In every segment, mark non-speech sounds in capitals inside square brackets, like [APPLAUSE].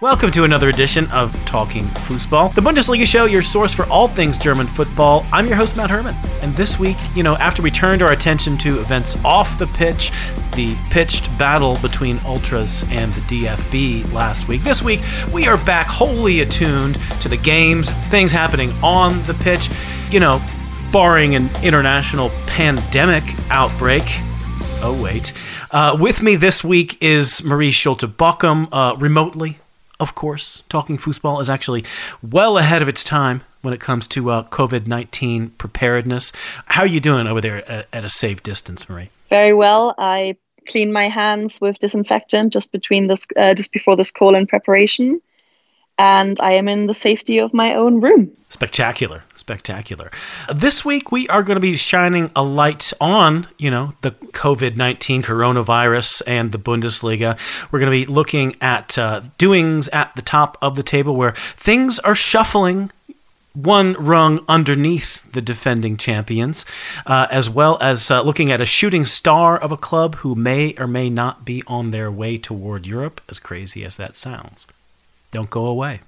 Welcome to another edition of Talking Fußball, the Bundesliga show, your source for all things German football. I'm your host, Matt Herman. And this week, you know, after we turned our attention to events off the pitch, the pitched battle between Ultras and the DFB last week, this week we are back wholly attuned to the games, things happening on the pitch. You know, barring an international pandemic outbreak. Oh, wait. Uh, with me this week is Marie Schulte Bockum, uh, remotely of course, Talking Fußball is actually well ahead of its time when it comes to uh, COVID 19 preparedness. How are you doing over there at, at, a safe distance, Marie? Very well. I clean my hands with disinfectant just between this, uh, just before this call in preparation and I am in the safety of my own room. Spectacular, spectacular. This week we are going to be shining a light on, you know, the COVID 19 coronavirus and the Bundesliga. We're going to be looking at uh, doings at the top of the table where things are shuffling one rung underneath the defending champions, uh, as well as uh, looking at a shooting star of a club who may or may not be on their way toward Europe, as crazy as that sounds. Don't go away.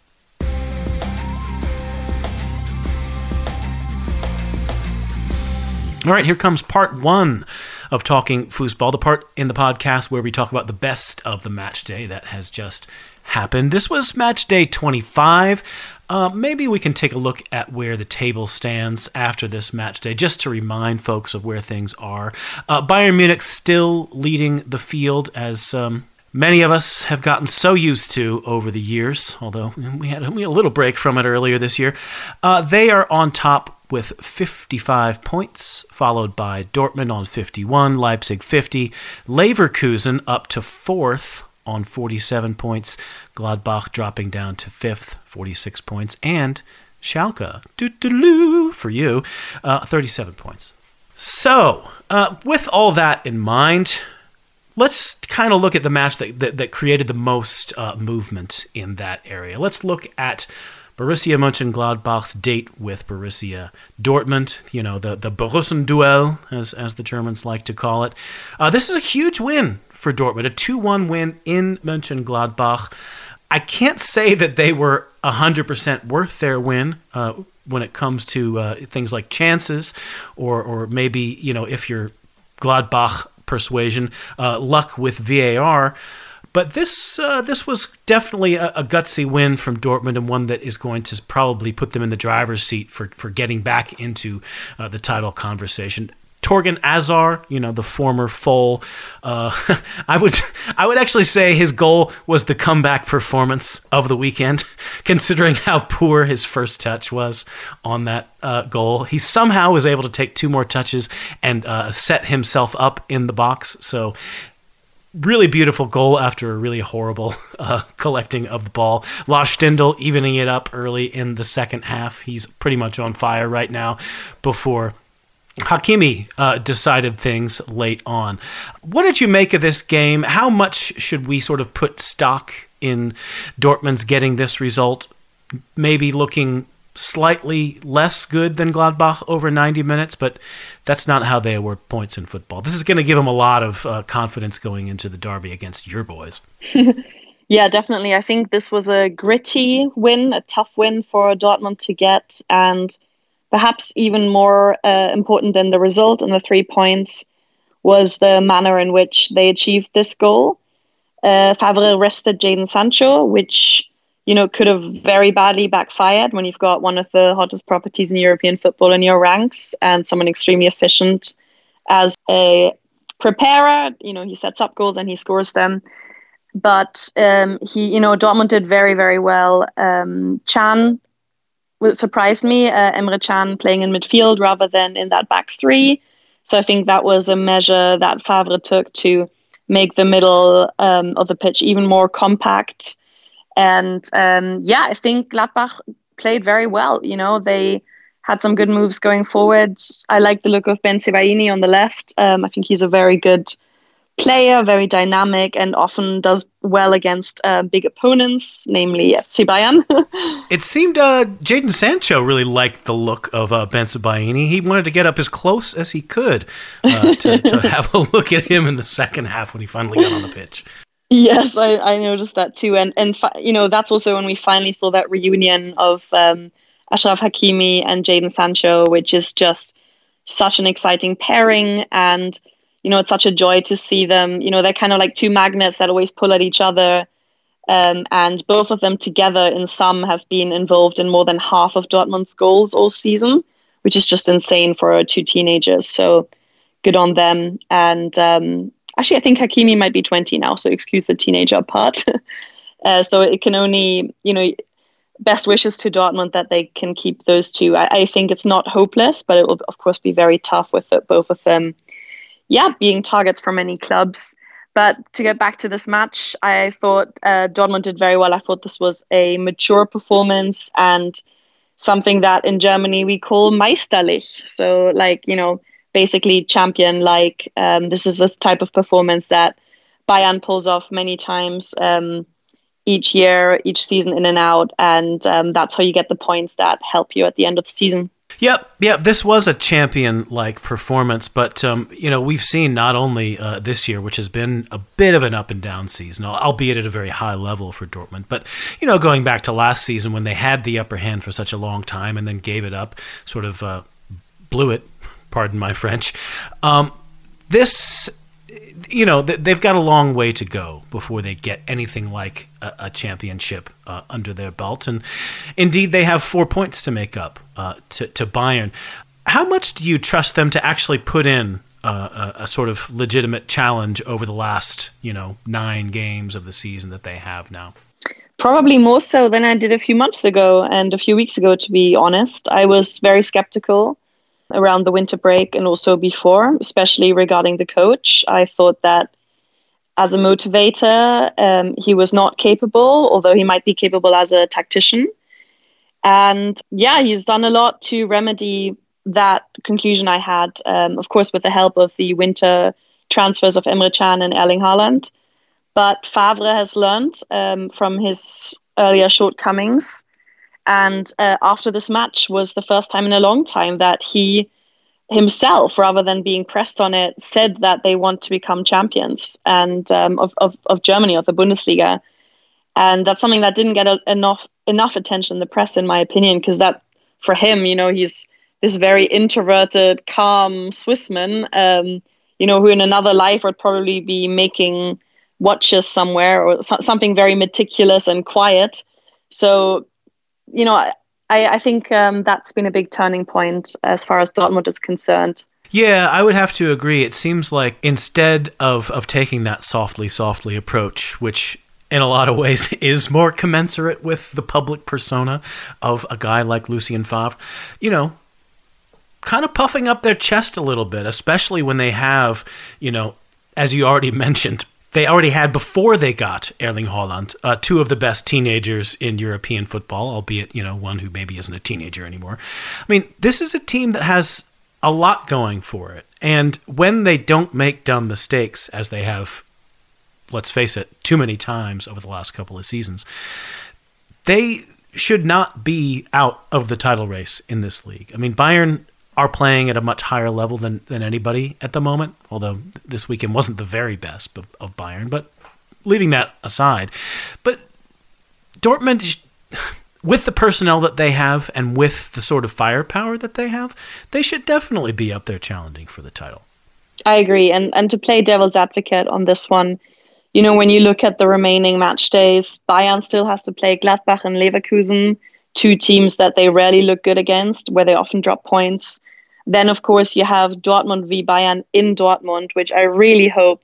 All right, here comes part one of Talking Fußball, the part in the podcast where we talk about the best of the match day that has just happened. This was match day 25. Uh, maybe we can take a look at where the table stands after this match day, just to remind folks of where things are. Uh, Bayern Munich still leading the field as um, many of us have gotten so used to over the years, although we had, had a little break from it earlier this year. Uh, they are on top with 55 points, followed by Dortmund on 51, Leipzig 50, Leverkusen up to fourth on 47 points, Gladbach dropping down to fifth, 46 points, and Schalke, for you, uh, 37 points. So, uh, with all that in mind, let's kind of look at the match that, that, that created the most uh, movement in that area. Let's look at Borussia Mönchengladbach's date with Borussia Dortmund, you know, the, the Borussen-Duell, as, as the Germans like to call it. Uh, this is a huge win for Dortmund, a 2 1 win in Mönchengladbach. I can't say that they were 100% worth their win. Uh, when it comes to uh, things like chances, or or maybe you know if you're Gladbach persuasion, uh, luck with VAR. But this uh, this was definitely a, a, gutsy win from Dortmund and one that is going to probably put them in the driver's seat for, for getting back into uh, the title conversation. Thorgan Hazard, you know, the former foal. Uh, [LAUGHS] I would I would actually say his goal was the comeback performance of the weekend, [LAUGHS] considering how poor his first touch was on that uh, goal. He somehow was able to take two more touches and uh, set himself up in the box. So really beautiful goal after a really horrible [LAUGHS] uh, collecting of the ball. Lars Stindl evening it up early in the second half. He's pretty much on fire right now before Hakimi uh, decided things late on. What did you make of this game? How much should we sort of put stock in Dortmund's getting this result? Maybe looking slightly less good than Gladbach over 90 minutes, but that's not how they award points in football. This is going to give them a lot of uh, confidence going into the derby against your boys. [LAUGHS] yeah, definitely. I think this was a gritty win, a tough win for Dortmund to get, and perhaps even more uh, important than the result and the three points was the manner in which they achieved this goal. Uh, Favre rested Jadon Sancho, which you know could have very badly backfired when you've got one of the hottest properties in European football in your ranks and someone extremely efficient as a preparer. You know he sets up goals and he scores them. But um, he, you know, Dortmund did very, very well. Um, Can surprised me. Uh, Emre Can playing in midfield rather than in that back three. So I think that was a measure that Favre took to make the middle um, of the pitch even more compact. And um, yeah, I think Gladbach played very well. You know, they had some good moves going forward. I like the look of Bensebaini on the left. Um, I think he's a very good player, very dynamic, and often does well against uh, big opponents, namely FC Bayern. [LAUGHS] it seemed uh, Jadon Sancho really liked the look of uh, Bensebaini. He wanted to get up as close as he could uh, to, to [LAUGHS] have a look at him in the second half when he finally got on the pitch. Yes, I, I noticed that too, and and fi- you know that's also when we finally saw that reunion of um, Achraf Hakimi and Jadon Sancho, which is just such an exciting pairing, and you know it's such a joy to see them. You know they're kind of like two magnets that always pull at each other, um, and both of them together in sum have been involved in more than half of Dortmund's goals all season, which is just insane for two teenagers. So good on them, and. Um, actually, I think Hakimi might be 20 now, so excuse the teenager part. [LAUGHS] uh, so it can only, you know, best wishes to Dortmund that they can keep those two. I, I think it's not hopeless, but it will, of course, be very tough with the, both of them, yeah, being targets for many clubs. But to get back to this match, I thought uh, Dortmund did very well. I thought this was a mature performance and something that in Germany we call meisterlich. So, like, you know, basically champion like. Um, this is a type of performance that Bayern pulls off many times um, each year, each season in and out, and um, that's how you get the points that help you at the end of the season. Yep, yep. This was a champion-like performance, but um, you know we've seen not only uh, this year, which has been a bit of an up and down season, albeit at a very high level for Dortmund. But you know, going back to last season when they had the upper hand for such a long time and then gave it up, sort of uh, blew it [LAUGHS] pardon my French. Um, this, you know, they've got a long way to go before they get anything like a, championship uh, under their belt. And indeed, they have four points to make up uh, to, to Bayern. How much do you trust them to actually put in uh, a, a, sort of legitimate challenge over the last, you know, nine games of the season that they have now? Probably more so than I did a few months ago and a few weeks ago, to be honest. I was very skeptical around the winter break and also before, especially regarding the coach. I thought that as a motivator, um, he was not capable, although he might be capable as a tactician. And yeah, he's done a lot to remedy that conclusion I had, um, of course, with the help of the winter transfers of Emre Can and Erling Haaland. But Favre has learned um, from his earlier shortcomings and uh, after this match was the first time in a long time that he himself, rather than being pressed on it, said that they want to become champions and um, of, of, of Germany, of the Bundesliga. And that's something that didn't get a, enough enough attention in the press, in my opinion, because that for him, you know, he's this very introverted, calm Swissman, um, you know, who in another life would probably be making watches somewhere or so- something very meticulous and quiet. So you know, I, I think um, that's been a big turning point as far as Dortmund is concerned. Yeah, I would have to agree. It seems like instead of, of taking that softly, softly approach, which in a lot of ways [LAUGHS] is more commensurate with the public persona of a guy like Lucien Favre, you know, kind of puffing up their chest a little bit, especially when they have, you know, as you already [LAUGHS] mentioned, they already had before they got Erling Haaland, uh, two of the best teenagers in European football, albeit you know one who maybe isn't a teenager anymore. I mean, this is a team that has a lot going for it, and when they don't make dumb mistakes, as they have, let's face it, too many times over the last couple of seasons, they should not be out of the title race in this league. I mean, Bayern are playing at a much higher level than, than anybody at the moment, although this weekend wasn't the very best of, of Bayern. But leaving that aside, but Dortmund, with the personnel that they have and with the sort of firepower that they have, they should definitely be up there challenging for the title. I agree. And, and to play devil's advocate on this one, you know, when you look at the remaining match days, Bayern still has to play Gladbach and Leverkusen two teams that they rarely look good against, where they often drop points. Then, of course, you have Dortmund v Bayern in Dortmund, which I really hope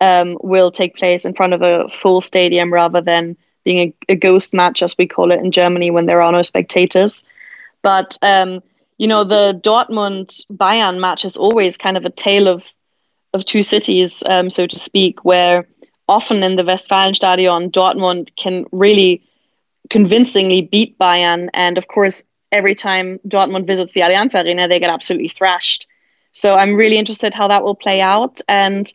um, will take place in front of a full stadium rather than being a, a, ghost match, as we call it in Germany, when there are no spectators. But um, you know, the Dortmund Bayern match is always kind of a tale of of two cities, um, so to speak, where often in the Westfalenstadion, Dortmund can really convincingly beat Bayern. And of course, every time Dortmund visits the Allianz Arena, they get absolutely thrashed. So I'm really interested how that will play out. And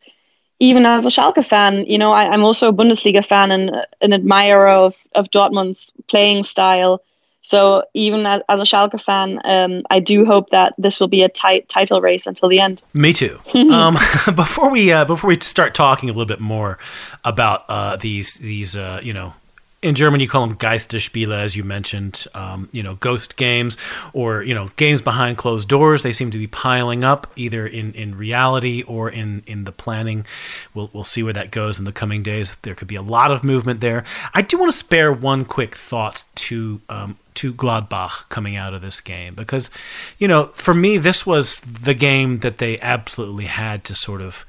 even as a Schalke fan, you know, I, am also a Bundesliga fan and an admirer of, of Dortmund's playing style. So even as, as a Schalke fan, um, I do hope that this will be a tight title race until the end. Me too. [LAUGHS] um, [LAUGHS] before we uh, before we start talking a little bit more about uh, these these uh, you know in German, you call them Geisterspiele, as you mentioned, um, you know, ghost games or, you know, games behind closed doors. They seem to be piling up either in, in reality or in, in the planning. We'll, we'll see where that goes in the coming days. There could be a lot of movement there. I do want to spare one quick thought to, um, to Gladbach coming out of this game because, you know, for me, this was the game that they absolutely had to sort of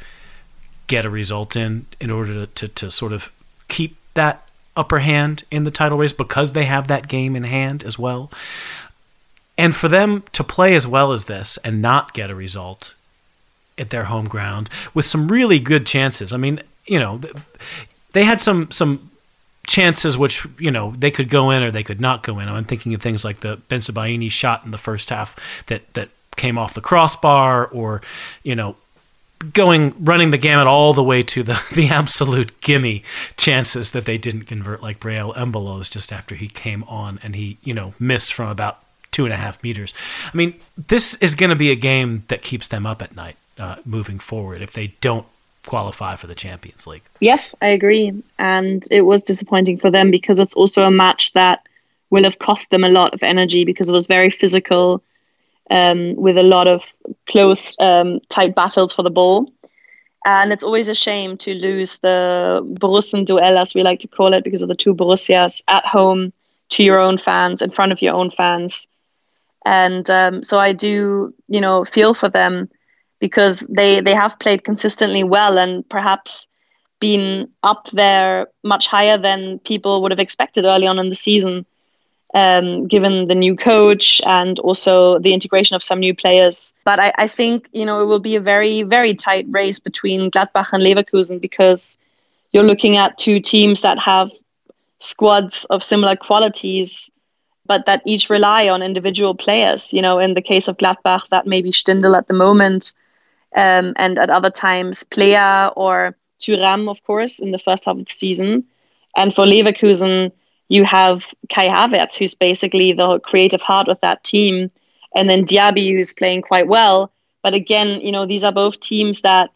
get a result in in order to, to, to sort of keep that upper hand in the title race because they have that game in hand as well. And for them to play as well as this and not get a result at their home ground with some really good chances. I mean, you know, they had some some chances which you know they could go in or they could not go in. I'm thinking of things like the Bensebaini shot in the first half that that came off the crossbar, or you know going running the gamut all the way to the [LAUGHS] the absolute gimme chances that they didn't convert like Breel Embolo's just after he came on and he you know missed from about two and a half meters. I mean, this is going to be a game that keeps them up at night uh, moving forward if they don't qualify for the Champions League. Yes, I agree, and it was disappointing for them because it's also a match that will have cost them a lot of energy because it was very physical um, with a lot of close, um, tight battles for the ball. And it's always a shame to lose the Borussen duel, as we like to call it, because of the two Borussias at home to your own fans, in front of your own fans. And um, so I do, you know, feel for them because they they have played consistently well and perhaps been up there much higher than people would have expected early on in the season um, given the new coach and also the integration of some new players. But I, I, think you know it will be a very very tight race between Gladbach and Leverkusen because you're looking at two teams that have squads of similar qualities, but that each rely on individual players. You know, in the case of Gladbach, that may be Stindl at the moment, um, and at other times Plea or Thuram, of course, in the first half of the season. And for Leverkusen, you have Kai Havertz, who's basically the creative heart of that team, and then Diaby, who's playing quite well. But again, you know, these are both teams that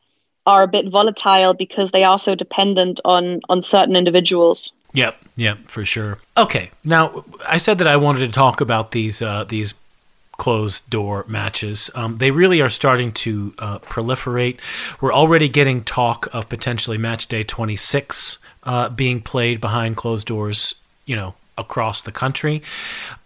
are a bit volatile because they are so dependent on on certain individuals. Yep, yep, for sure. Okay, now I said that I wanted to talk about these uh, these closed door matches. Um, they really are starting to uh, proliferate. We're already getting talk of potentially match day 26 uh, being played behind closed doors you know across the country.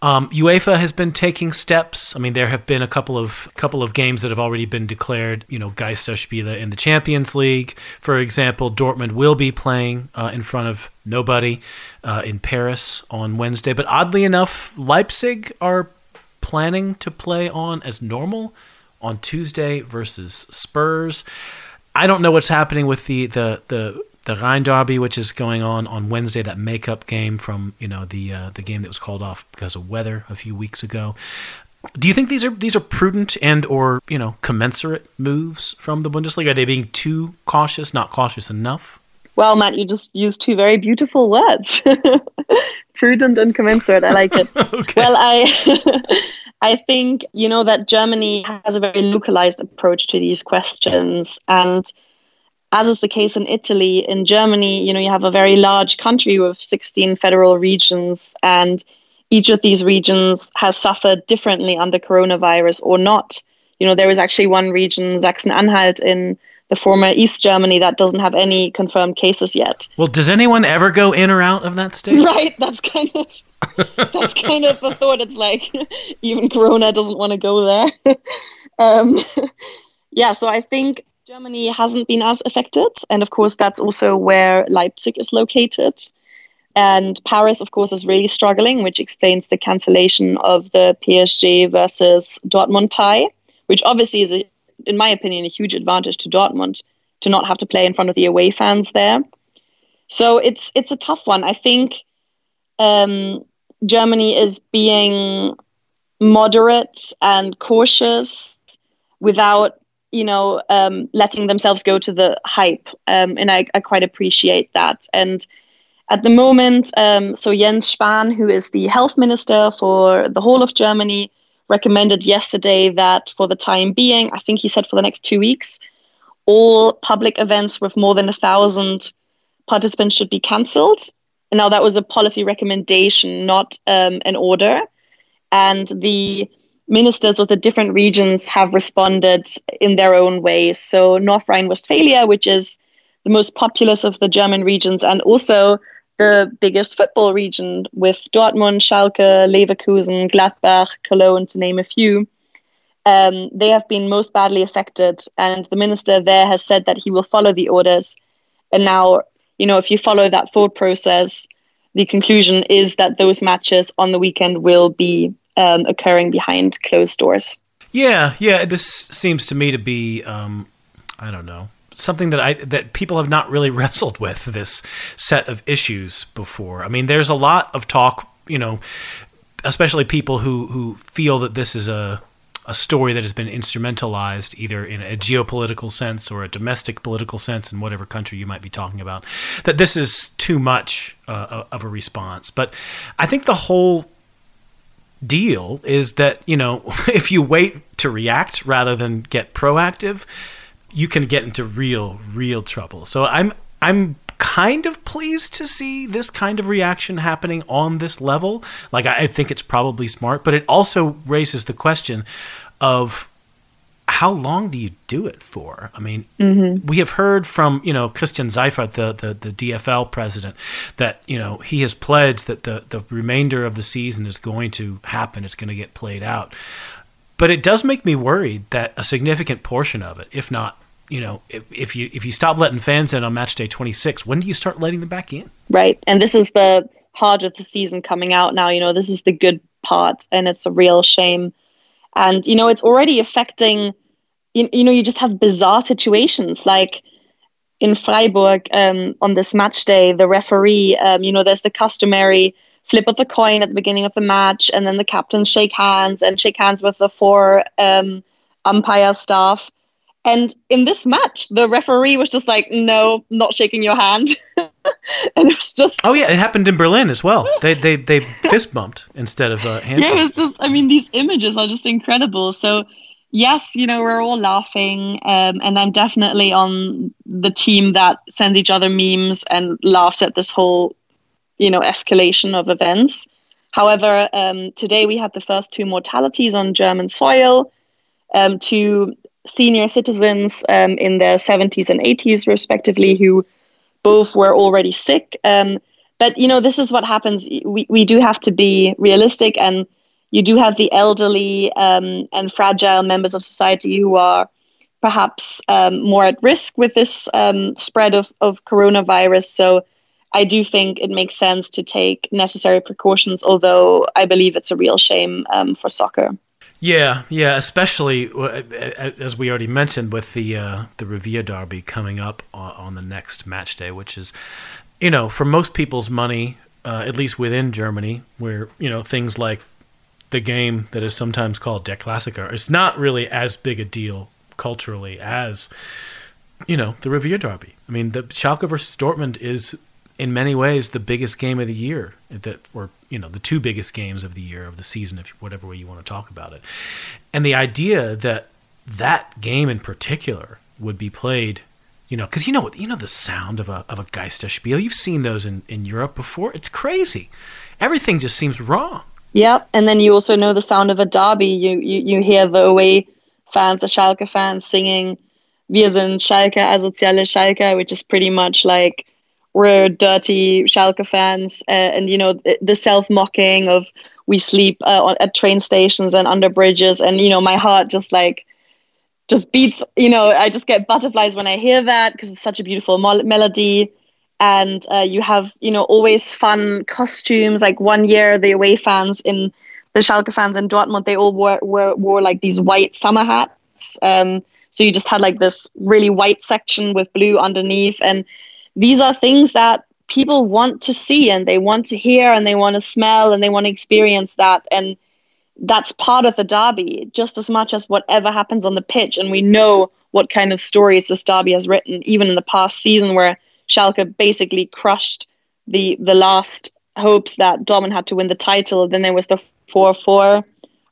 Um, UEFA has been taking steps. I mean, there have been a couple of couple of games that have already been declared. You know, Geisterspiele in the Champions League, for example. Dortmund will be playing uh, in front of nobody uh, in Paris on Wednesday. But oddly enough, Leipzig are planning to play on as normal on Tuesday versus Spurs. I don't know what's happening with the the the the Rhein Derby, which is going on on Wednesday, that makeup game from you know the uh, the game that was called off because of weather a few weeks ago. Do you think these are these are prudent and or you know commensurate moves from the Bundesliga? Are they being too cautious, not cautious enough? Well, Matt, you just used two very beautiful words, [LAUGHS] prudent and commensurate. I like it. [LAUGHS] okay. Well, I. [LAUGHS] I think you know that Germany has a very localized approach to these questions, and as is the case in Italy, in Germany, you know, you have a very large country with 16 federal regions, and each of these regions has suffered differently under coronavirus or not. You know, there is actually one region, Sachsen-Anhalt, in the former East Germany that doesn't have any confirmed cases yet. Well, does anyone ever go in or out of that state? [LAUGHS] Right, that's kind of that's kind of the thought. It's like [LAUGHS] even Corona doesn't want to go there. [LAUGHS] um, yeah, so I think Germany hasn't been as affected. And of course, that's also where Leipzig is located. And Paris, of course, is really struggling, which explains the cancellation of the PSG versus Dortmund tie, which obviously is, a, in my opinion, a huge advantage to Dortmund to not have to play in front of the away fans there. So it's it's a tough one. I think um, Germany is being moderate and cautious without you know, um, letting themselves go to the hype. Um, and I, I quite appreciate that. And At the moment, um, so Jens Spahn, who is the health minister for the whole of Germany, recommended yesterday that for the time being, I think he said for the next two weeks, all public events with more than a thousand participants should be cancelled. Now, that was a policy recommendation, not um, an order. And the ministers of the different regions have responded in their own ways. So, North Rhine Westphalia, which is the most populous of the German regions, and also the biggest football region with Dortmund, Schalke, Leverkusen, Gladbach, Cologne, to name a few. Um, they have been most badly affected, and the minister there has said that he will follow the orders. And now, you know, if you follow that thought process, the conclusion is that those matches on the weekend will be um, occurring behind closed doors. Yeah, yeah. This seems to me to be, um, I don't know, something that I that people have not really [LAUGHS] wrestled with this set of issues before. I mean, there's a lot of talk, you know, especially people who who feel that this is a a story that has been instrumentalized either in a geopolitical sense or a domestic political sense in whatever country you might be talking about that this is too much uh, of a response but i think the whole deal is that you know [LAUGHS] if you wait to react rather than get proactive you can get into real, real trouble. So I'm I'm kind of pleased to see this kind of reaction happening on this level. Like I, I think it's probably smart, but it also raises the question of how long do you do it for? I mean, mm-hmm. we have heard from you know Christian Seifert, the, the the DFL president, that you know he has pledged that the the remainder of the season is going to happen. It's going to get played out. But it does make me worried that a significant portion of it, if not you know, if, if you if you stop letting fans in on match day 26, when do you start letting them back in? Right, and this is the part of the season coming out now. You know, this is the good part, and it's a real shame. And you know, it's already affecting. You, you know, you just have bizarre situations like in Freiburg um, on this match day. The referee, um, you know, there's the customary flip of the coin at the beginning of the match, and then the captains shake hands and shake hands with the four um, umpire staff and in this match, the referee was just like, "No, not shaking your hand," [LAUGHS] and it was just. Oh yeah, it happened in Berlin as well. They they they fist bumped instead of uh, hand. [LAUGHS] Yeah, it was just. I mean, these images are just incredible. So yes, you know, we're all laughing, um, and I'm definitely on the team that sends each other memes and laughs at this whole, you know, escalation of events. However, um, today we had the first two mortalities on German soil. Um, two senior citizens um, in their 70s and 80s, respectively, who both were already sick. Um, but you know, this is what happens. We we do have to be realistic, and you do have the elderly um, and fragile members of society who are perhaps um, more at risk with this um, spread of of coronavirus. So. I do think it makes sense to take necessary precautions, although I believe it's a real shame um, for soccer. Yeah, yeah, especially as we already mentioned with the uh, the Revier Derby coming up on the next match day, which is, you know, for most people's money, uh, at least within Germany, where you know things like the game that is sometimes called Der Klassiker is not really as big a deal culturally as you know the Revier Derby. I mean, the Schalke versus Dortmund is in many ways the biggest game of the year that or you know the two biggest games of the year of the season if whatever way you want to talk about it. And the idea that that game in particular would be played you know because you know you know the sound of a of a Geisterspiel? You've seen those in in Europe before. It's crazy. Everything just seems wrong. Yeah and then you also know the sound of a derby. You you, you hear the away fans the Schalke fans singing wir sind Schalke asoziale Schalke which is pretty much like we're dirty Schalke fans, uh, and you know the, self mocking of we sleep uh, at train stations and under bridges, and you know my heart just like just beats. You know, I just get butterflies when I hear that because it's such a beautiful mo- melody. And uh, you have you know always fun costumes. Like one year, the away fans in the Schalke fans in Dortmund, they all wore wore, wore like these white summer hats. Um, so you just had like this really white section with blue underneath, and these are things that people want to see and they want to hear and they want to smell and they want to experience that and that's part of the derby just as much as whatever happens on the pitch and we know what kind of stories this derby has written even in the past season where Schalke basically crushed the the last hopes that Dortmund had to win the title. Then there was the four four,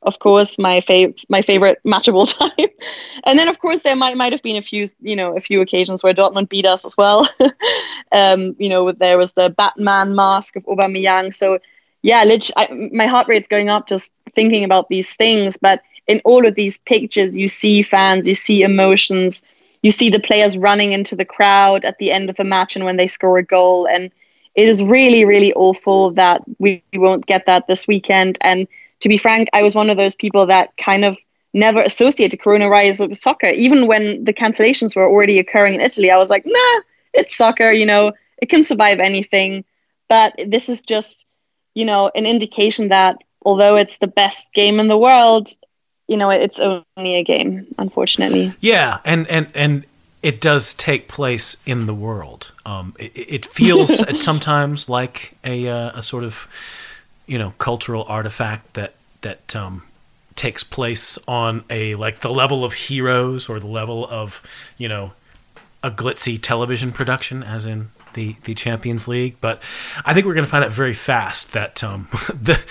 of course, my fav- my favorite match of all time. [LAUGHS] and then of course there might might have been a few you know a few occasions where Dortmund beat us as well. [LAUGHS] um, you know there was the Batman mask of Aubameyang. So yeah, I, my heart rate's going up just thinking about these things. But in all of these pictures, you see fans, you see emotions, you see the players running into the crowd at the end of the match and when they score a goal. And it is really, really awful that we won't get that this weekend. And to be frank, I was one of those people that kind of never associated coronavirus with soccer. Even when the cancellations were already occurring in Italy, I was like, nah, it's soccer, you know, it can survive anything. But this is just, you know, an indication that although it's the best game in the world, you know, it's only a game, unfortunately. Yeah, and and and it does take place in the world. Um, it, it feels [LAUGHS] sometimes like a uh, a sort of you know cultural artifact that that um, takes place on a like the level of heroes or the level of you know a glitzy television production, as in the the Champions League. But I think we're going to find out very fast that um, [LAUGHS] the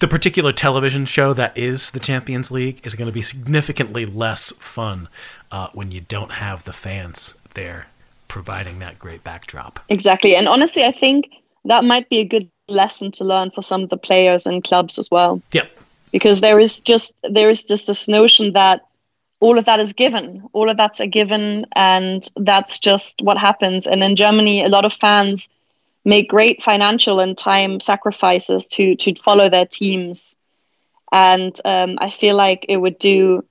the particular television show that is the Champions League is going to be significantly less fun uh, when you don't have the fans there providing that great backdrop. Exactly, and honestly, I think that might be a good lesson to learn for some of the players and clubs as well. Yep. Because there is just there is just this notion that all of that is given. All of that's a given, and that's just what happens. And in Germany, a lot of fans make great financial and time sacrifices to to follow their teams, and um, I feel like it would do,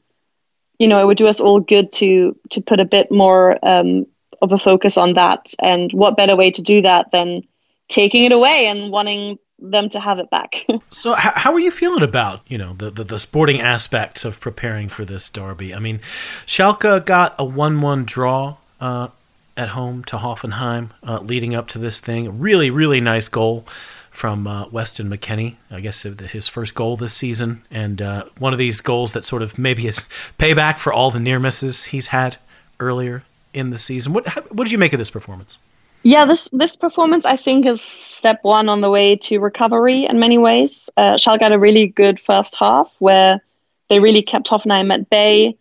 you know, it would do us all good to to put a bit more um, of a focus on that. And what better way to do that than taking it away and wanting them to have it back. [LAUGHS] so, how, how are you feeling about you know the, the, the sporting aspects of preparing for this derby? I mean, Schalke got a one-one draw uh, at home to Hoffenheim, uh, leading up to this thing. Really, really nice goal from uh, Weston McKennie. I guess his first goal this season, and uh, one of these goals that sort of maybe is payback for all the near misses he's had earlier in the season. What how, what did you make of this performance? Yeah, this this performance I think is step one on the way to recovery in many ways. Uh, Schalke had a really good first half where they really kept Hoffenheim at bay,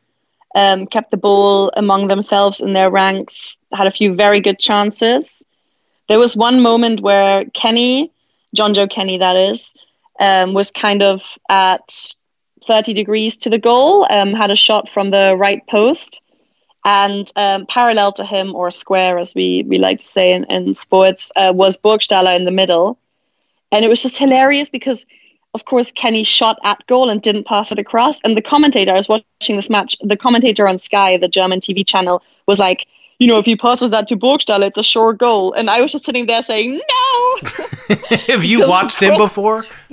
um, kept the ball among themselves in their ranks, had a few very good chances. There was one moment where Kenny, Jonjoe Kenny, that is, um, was kind of at 30 degrees to the goal, um, had a shot from the right post and um, parallel to him, or square as we, we like to say in, in sports, uh, was Burgstaller in the middle. And it was just hilarious because, of course, Kenny shot at goal and didn't pass it across. And the commentator, I was watching this match, the commentator on Sky, the German TV channel, was like, you know, if he passes that to Burgstaller, it's a sure goal. And I was just sitting there saying, no! [LAUGHS] Have you watched him before? [LAUGHS]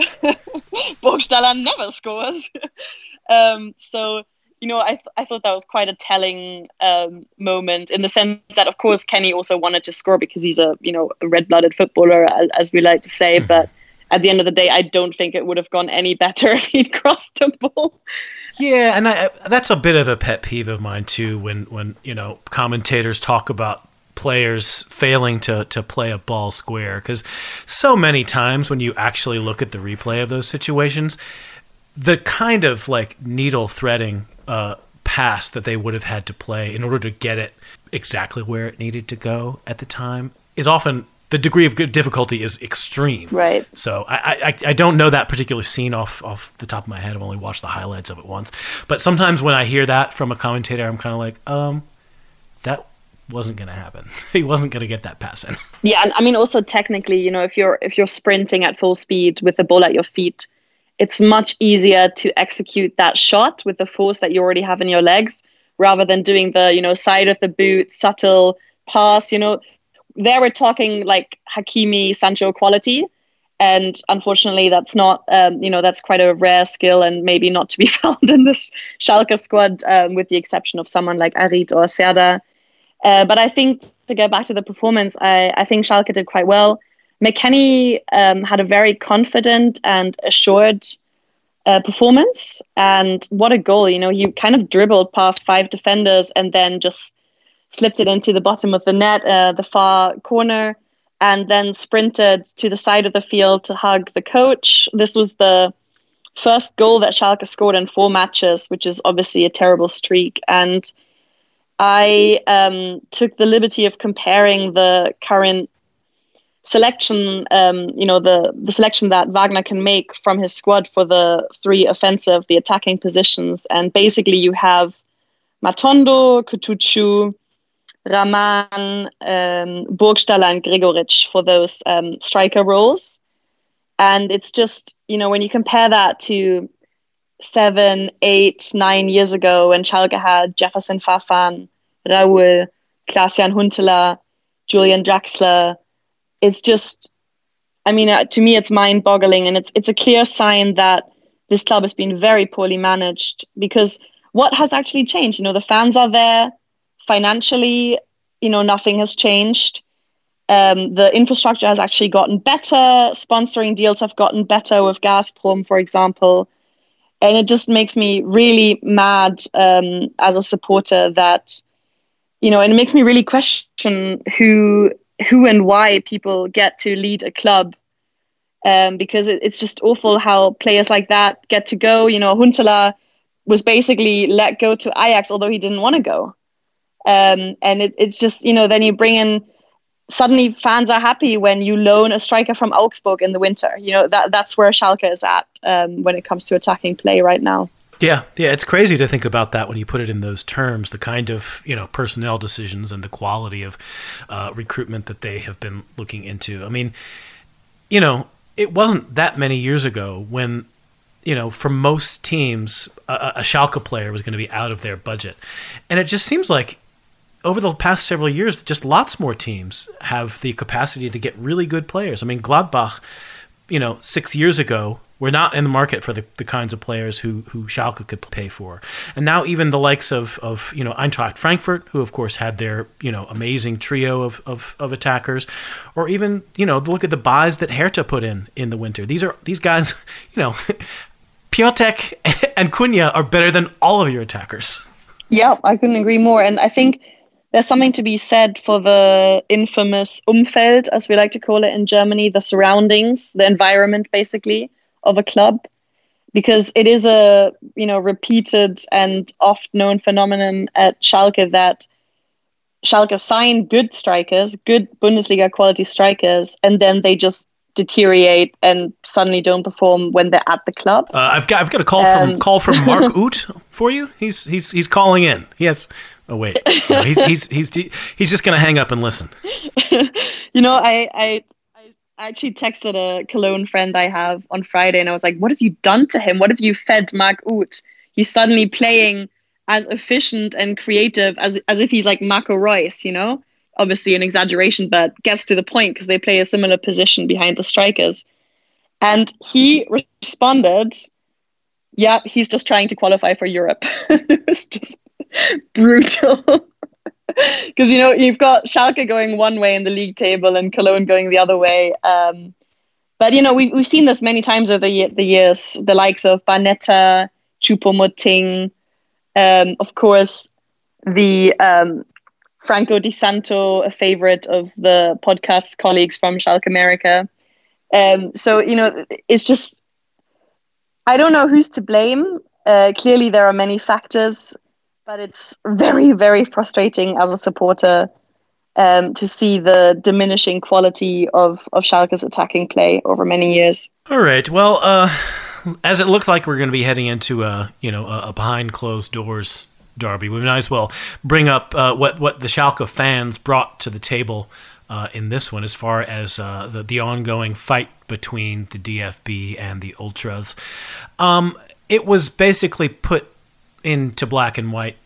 Burgstaller never scores. [LAUGHS] um, so you know, I, th- I thought that was quite a telling um, moment in the sense that, of course, Kenny also wanted to score because he's a, you know, a red-blooded footballer, as we like to say. Mm-hmm. But at the end of the day, I don't think it would have gone any better [LAUGHS] if he'd crossed the ball. Yeah, and I, that's a bit of a pet peeve of mine too. When when you know commentators talk about players failing to to play a ball square, because so many times when you actually look at the replay of those situations, the kind of like needle threading uh, pass that they would have had to play in order to get it exactly where it needed to go at the time is often the degree of difficulty is extreme. Right. So I, I, I don't know that particular scene off off the top of my head. I've only watched the highlights of it once. But sometimes when I hear that from a commentator, I'm kind of like, um, that wasn't going to happen. [LAUGHS] he wasn't going to get that pass in. Yeah, and I mean also technically, you know, if you're if you're sprinting at full speed with the ball at your feet, it's much easier to execute that shot with the force that you already have in your legs rather than doing the you know side of the boot subtle pass you know. There we're talking like Hakimi Sancho quality and unfortunately that's not um, you know that's quite a rare skill and maybe not to be [LAUGHS] found in this Schalke squad um, with the exception of someone like Harit or Serdar. Uh, but I think to go back to the performance I, I think Schalke did quite well McKennie um, had a very confident and assured uh, performance. And what a goal! You know, he kind of dribbled past five defenders and then just slipped it into the bottom of the net, uh, the far corner. and then sprinted to the side of the field to hug the coach. This was the first goal that Schalke scored in four matches, which is obviously a terrible streak. And I um, took the liberty of comparing the current selection, um, you know, the, the selection that Wagner can make from his squad for the three offensive, the attacking positions. And basically, you have Matondo, Kutucu, Raman, um, Burgstaller, and Gregoritsch for those um, striker roles. And it's just, you know, when you compare that to seven, eight, nine years ago when Schalke had Jefferson Farfan, Raul, Klaas-Jan Huntelaar, Julian Draxler, it's just, I mean, uh, to me, it's mind boggling. And it's, it's a clear sign that this club has been very poorly managed because what has actually changed? You know, the fans are there financially, you know, nothing has changed. Um, the infrastructure has actually gotten better. Sponsoring deals have gotten better with Gazprom, for example. And it just makes me really mad um, as a supporter that, you know, and it makes me really question who, who and why people get to lead a club. Um, because it, it's just awful how players like that get to go. You know, Huntelaar was basically let go to Ajax, although he didn't want to go. Um, and it, it's just, you know, then you bring in suddenly fans are happy when you loan a striker from Augsburg in the winter. You know, that that's where Schalke is at um, when it comes to attacking play right now. Yeah, yeah, it's crazy to think about that when you put it in those terms. The kind of you know personnel decisions and the quality of uh, recruitment that they have been looking into. I mean, you know, it wasn't that many years ago when you know, for most teams, a, a Schalke player was going to be out of their budget, and it just seems like over the past several years, just lots more teams have the capacity to get really good players. I mean, Gladbach, you know, six years ago, were not in the market for the, the kinds of players who, who Schalke could pay for. And now even the likes of, of, you know, Eintracht Frankfurt, who of course had their, you know, amazing trio of, of, of attackers, or even, you know, look at the buys that Hertha put in in the winter. These are, these guys, [LAUGHS] you know, [LAUGHS] Piatek [LAUGHS] and Cunha are better than all of your attackers. Yeah, I couldn't agree more. And I think there's something to be said for the infamous Umfeld, as we like to call it in Germany, the surroundings, the environment, basically, of a club, because it is a you know repeated and oft known phenomenon at Schalke that Schalke sign good strikers, good Bundesliga quality strikers, and then they just deteriorate and suddenly don't perform when they're at the club. Uh, I've got I've got a call um, from call from Mark [LAUGHS] Uth for you. He's he's he's calling in. Yes. Oh wait, no, he's he's he's he's just gonna hang up and listen. [LAUGHS] you know, I I I actually texted a Cologne friend I have on Friday, and I was like, "What have you done to him? What have you fed Mark Uth? He's suddenly playing as efficient and creative as as if he's like Marco Reus, you know." Obviously, an exaggeration, but gets to the point because they play a similar position behind the strikers. And he responded, "Yeah, he's just trying to qualify for Europe." [LAUGHS] it was just brutal. [LAUGHS] Because you know you've got Schalke going one way in the league table and Cologne going the other way. Um, but you know we've we've seen this many times over the, the years. The likes of Banetta, Choupo-Moting, um, of course, the um, Franco Di Santo, a favorite of the podcast colleagues from Schalke America. Um, so you know it's just I don't know who's to blame. Uh, clearly, there are many factors but it's very, very frustrating as a supporter um, to see the diminishing quality of, of Schalke's attacking play over many years. All right. Well, uh, as it looked like we're going to be heading into a you know a, a behind closed doors derby, we might as well bring up uh, what what the Schalke fans brought to the table. Uh, in this one, as far as uh, the the ongoing fight between the DFB and the Ultras, um, it was basically put into black and white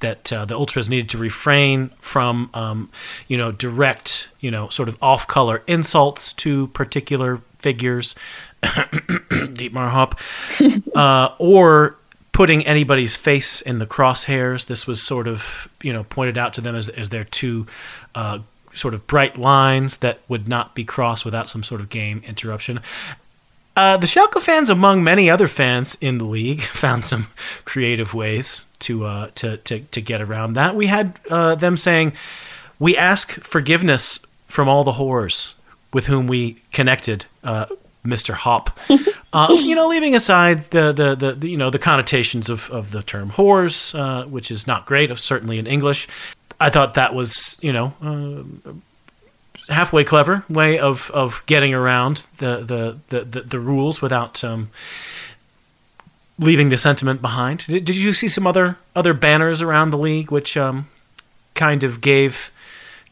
that uh, the ultras needed to refrain from, um, you know, direct, you know, sort of off-color insults to particular figures, [COUGHS] Dietmar Hopp, [LAUGHS] uh, or putting anybody's face in the crosshairs. This was sort of, you know, pointed out to them as, as their two uh, sort of bright lines that would not be crossed without some sort of game interruption. Uh, the Schalke fans, among many other fans in the league, [LAUGHS] found some creative ways to uh, to, to to get around that. We had uh, them saying, "We ask forgiveness from all the whores with whom we connected, uh, Mr. Hopp. [LAUGHS] uh, you know, leaving aside the, the, the, you know the connotations of, of the term whores, uh, which is not great, certainly in English. I thought that was you know uh, halfway clever way of, of getting around the the, the, the, the rules without um, leaving the sentiment behind. Did, did you see some other other banners around the league which um, kind of gave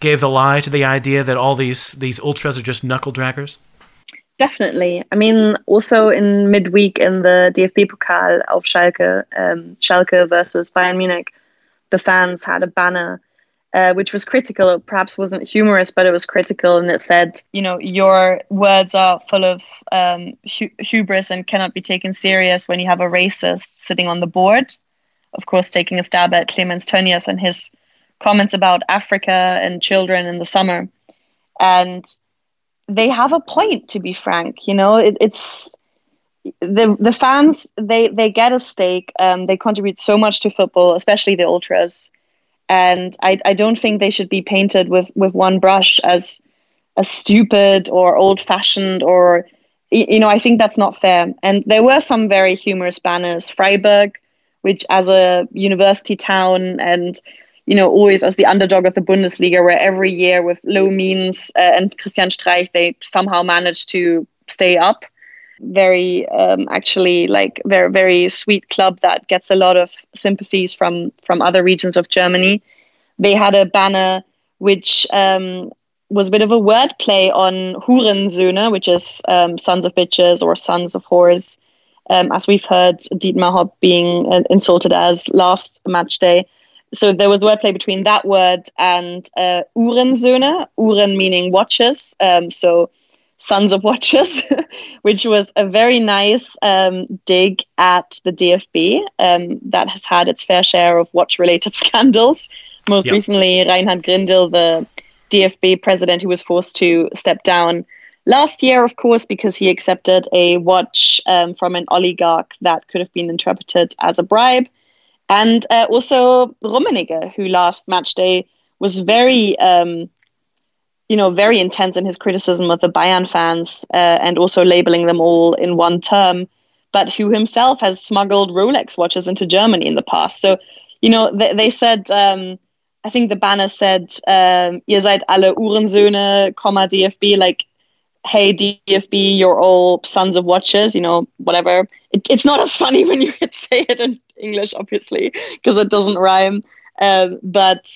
gave the lie to the idea that all these these ultras are just knuckle draggers? Definitely. I mean, also in midweek in the DFB Pokal auf Schalke, um, Schalke versus Bayern Munich, the fans had a banner uh, which was critical. It perhaps wasn't humorous, but it was critical, and it said, you know, your words are full of um, hu- hubris and cannot be taken serious when you have a racist sitting on the board. Of course, taking a stab at Clemens Tönnies and his comments about Africa and children in the summer, and they have a point. To be frank, you know, it, it's the the fans they they get a stake. Um, they contribute so much to football, especially the ultras and I, I don't think they should be painted with with one brush as a stupid or old fashioned or you know I think that's not fair. And there were some very humorous banners. Freiburg, which as a university town and you know always as the underdog of the Bundesliga, where every year with low means uh, and Christian Streich they somehow managed to stay up very um, actually like very very sweet club that gets a lot of sympathies from from other regions of Germany. They had a banner which um, was a bit of a wordplay on Hurensöhne, which is um, sons of bitches or sons of whores, um, as we've heard Dietmar Hopp being uh, insulted as last match day. So there was wordplay between that word and uh, Uhrensöhne, Uhren meaning watches. Um, so Sons of Watches, [LAUGHS] which was a very nice um, dig at the DFB um, that has had its fair share of watch related [LAUGHS] scandals. Most yep. recently, Reinhard Grindel, the DFB president, who was forced to step down last year, of course, because he accepted a watch um, from an oligarch that could have been interpreted as a bribe. And uh, also Rummenigge, who last match day was very um, you know, very intense in his criticism of the Bayern fans uh, and also labeling them all in one term, but who himself has smuggled Rolex watches into Germany in the past. So, you know, they, they said, um, I think the banner said, um, ihr seid alle Uhrensöhne, comma DFB, like, hey, DFB, you're all sons of watches, you know, whatever. It, it's not as funny [LAUGHS] when you say it in English, obviously, because it doesn't rhyme. Um, but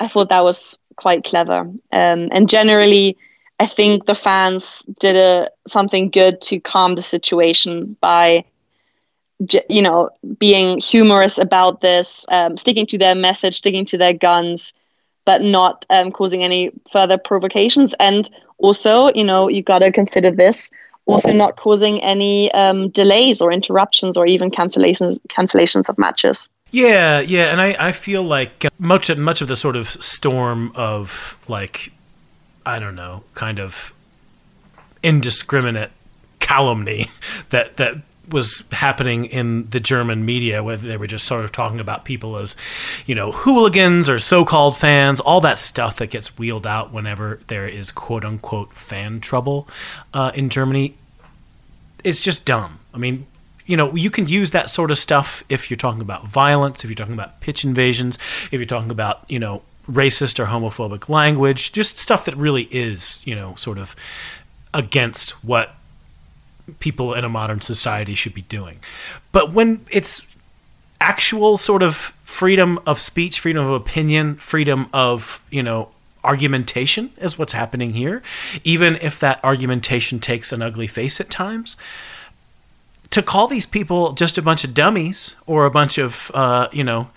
I thought that was quite clever. Um, and generally, I think the fans did a, something good to calm the situation by, you know, being humorous about this, um, sticking to their message, sticking to their guns, but not um, causing any further provocations. And also, you know, you got to consider this also not causing any um, delays or interruptions or even cancellations cancellations of matches. Yeah, yeah, and I, I feel like much of, much of the sort of storm of like I don't know, kind of indiscriminate calumny [LAUGHS] that that was happening in the German media, where they were just sort of talking about people as, you know, hooligans or so-called fans, all that stuff that gets wheeled out whenever there is quote unquote fan trouble uh, in Germany. It's just dumb. I mean, you know, you can use that sort of stuff if you're talking about violence, if you're talking about pitch invasions, if you're talking about, you know, racist or homophobic language, just stuff that really is, you know, sort of against what people in a modern society should be doing. But when it's actual sort of freedom of speech, freedom of opinion, freedom of, you know, argumentation is what's happening here, even if that argumentation takes an ugly face at times to call these people just a bunch of dummies or a bunch of uh, you know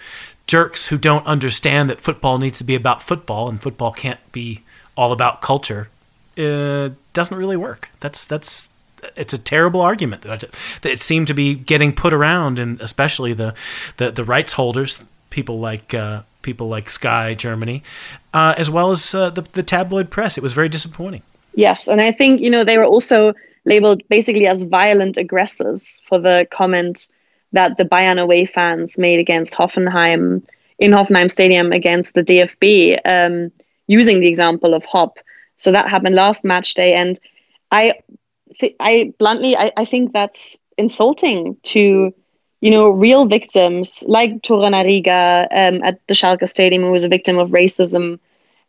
jerks who don't understand that football needs to be about football and football can't be all about culture uh, doesn't really work. That's that's it's a terrible argument that, I, that it seemed to be getting put around, and especially the the, the rights holders, people like uh, people like Sky Germany, uh, as well as uh, the the tabloid press. It was very disappointing. Yes, and I think you know they were also labeled basically as violent aggressors for the comment that the Bayern away fans made against Hoffenheim in Hoffenheim Stadium against the DFB, um, using the example of Hopp. So that happened last match day, and I, I bluntly, I, I think that's insulting to, you know, real victims like Tora Riga um, at the Schalke Stadium, who was a victim of racism.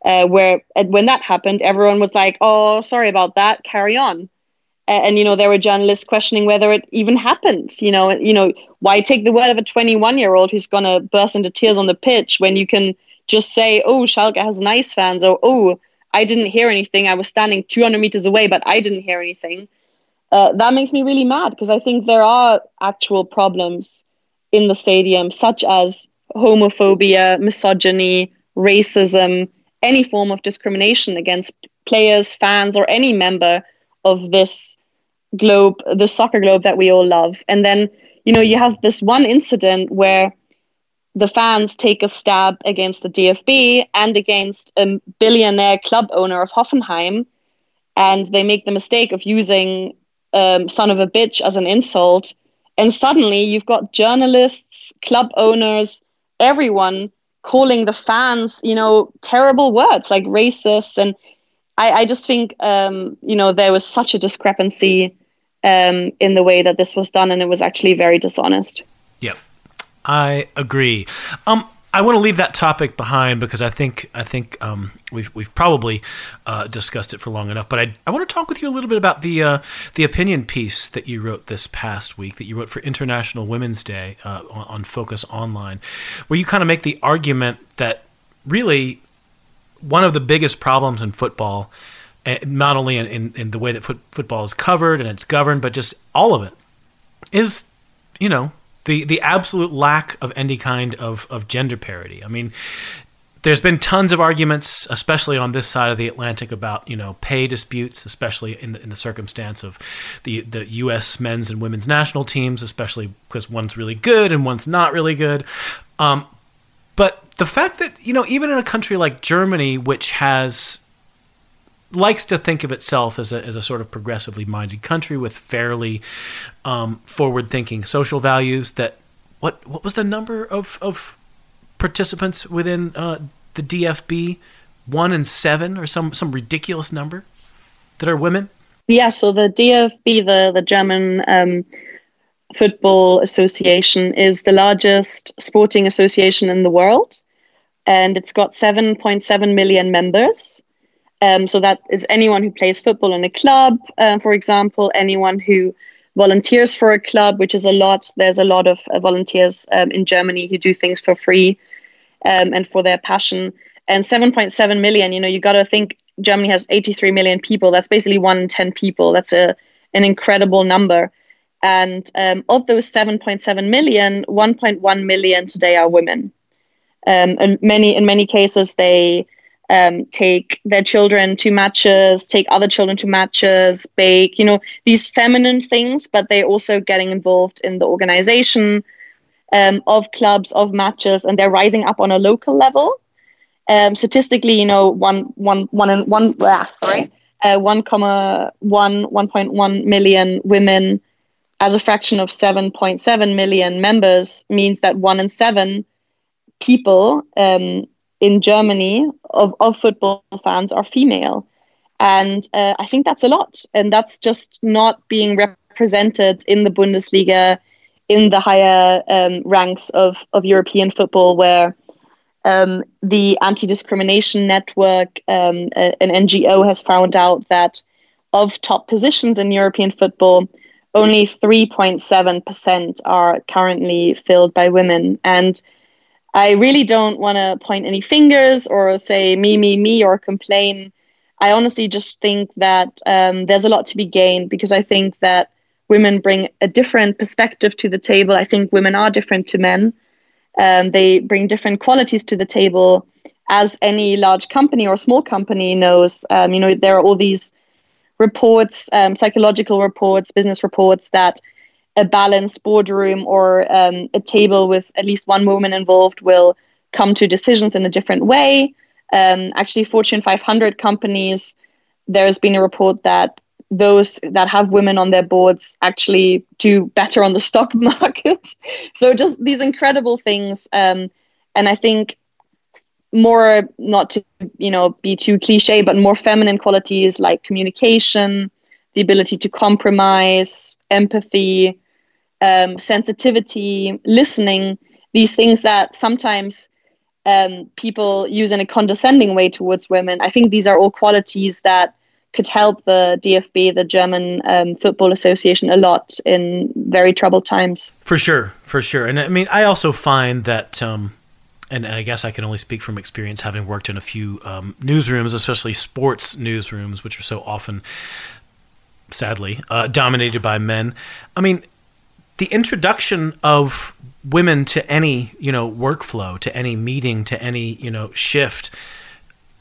Uh, where when that happened, everyone was like, "Oh, sorry about that. Carry on." And you know there were journalists questioning whether it even happened you know you know why take the word of a 21 year old who's going to burst into tears on the pitch when you can just say oh Schalke has nice fans or oh I didn't hear anything. I was standing 200 meters away but I didn't hear anything. Uh, that makes me really mad because I think there are actual problems in the stadium such as homophobia misogyny racism any form of discrimination against players fans or any member of this globe, the soccer globe that we all love. And then, you know, you have this one incident where the fans take a stab against the DFB and against a billionaire club owner of Hoffenheim. And they make the mistake of using um, son of a bitch as an insult. And suddenly you've got journalists, club owners, everyone calling the fans, you know, terrible words like racist and I, I just think um, you know there was such a discrepancy um, in the way that this was done, and it was actually very dishonest. Yep, I agree. Um, I want to leave that topic behind because I think I think um, we've we've probably uh, discussed it for long enough. But I, I want to talk with you a little bit about the uh, the opinion piece that you wrote this past week that you wrote for International Women's Day uh, on, on Focus Online, where you kind of make the argument that really one of the biggest problems in football, eh, not only in, in, in the way that foot, football is covered and it's governed, but just all of it, is, you know, the, the absolute lack of any kind of, of gender parity. I mean, there's been tons of arguments, especially on this side of the Atlantic, about you know pay disputes, especially in the, in the circumstance of the the U.S. men's and women's national teams, especially because one's really good and one's not really good. Um, but the fact that you know even in a country like Germany, which has likes to think of itself as a, as a sort of progressively minded country with fairly um, forward thinking social values, that what what was the number of of participants within uh, the DFB? One in seven, or some some ridiculous number that are women. Yeah, so the DFB, the the German um, Football Association is the largest sporting association in the world, and it's got 7.7 million members. Um, so that is anyone who plays football in a club, uh, for example, anyone who volunteers for a club, which is a lot. There's a lot of uh, volunteers um, in Germany who do things for free um, and for their passion. And 7.7 million, you know, you got to think Germany has 83 million people. That's basically one in 10 people. That's a an incredible number. And um, of those 7.7 million, 1.1 million today are women. Um, and many, in many cases, they um, take their children to matches, take other children to matches, bake, you know, these feminine things, but they're also getting involved in the organization um, of clubs, of matches, and they're rising up on a local level. Um, statistically, you know, one, one, one, and one, ah, sorry, uh, 1.1, 1.1 million women as a fraction of 7.7 million members means that one in seven people um, in Germany of, of football fans are female. And uh, I think that's a lot. And that's just not being represented in the Bundesliga, in the higher um, ranks of, of European football, where um, the Anti Discrimination Network, um, an NGO, has found out that of top positions in European football, only 3.7% are currently filled by women. And I really don't want to point any fingers or say me, me, me, or complain. I honestly just think that um, there's a lot to be gained because I think that women bring a different perspective to the table. I think women are different to men. Um, they bring different qualities to the table. As any large company or small company knows, um, you know, there are all these reports, um, psychological reports, business reports that a balanced boardroom or um, a table with at least one woman involved will come to decisions in a different way. Um, actually, Fortune 500 companies, there's been a report that those that have women on their boards actually do better on the [LAUGHS] stock market. so just these incredible things. Um, and I think more not to you know be too cliche, but more feminine qualities like communication, the ability to compromise, empathy, um, sensitivity, listening. These things that sometimes um, people use in a condescending way towards women. I think these are all qualities that could help the DFB, the German um, Football Association, a lot in very troubled times. For sure, for sure. And I mean, I also find that, um, and I guess I can only speak from experience having worked in a few um, newsrooms, especially sports newsrooms, which are so often, sadly, uh, dominated by men. I mean, the introduction of women to any you know workflow to any meeting to any you know shift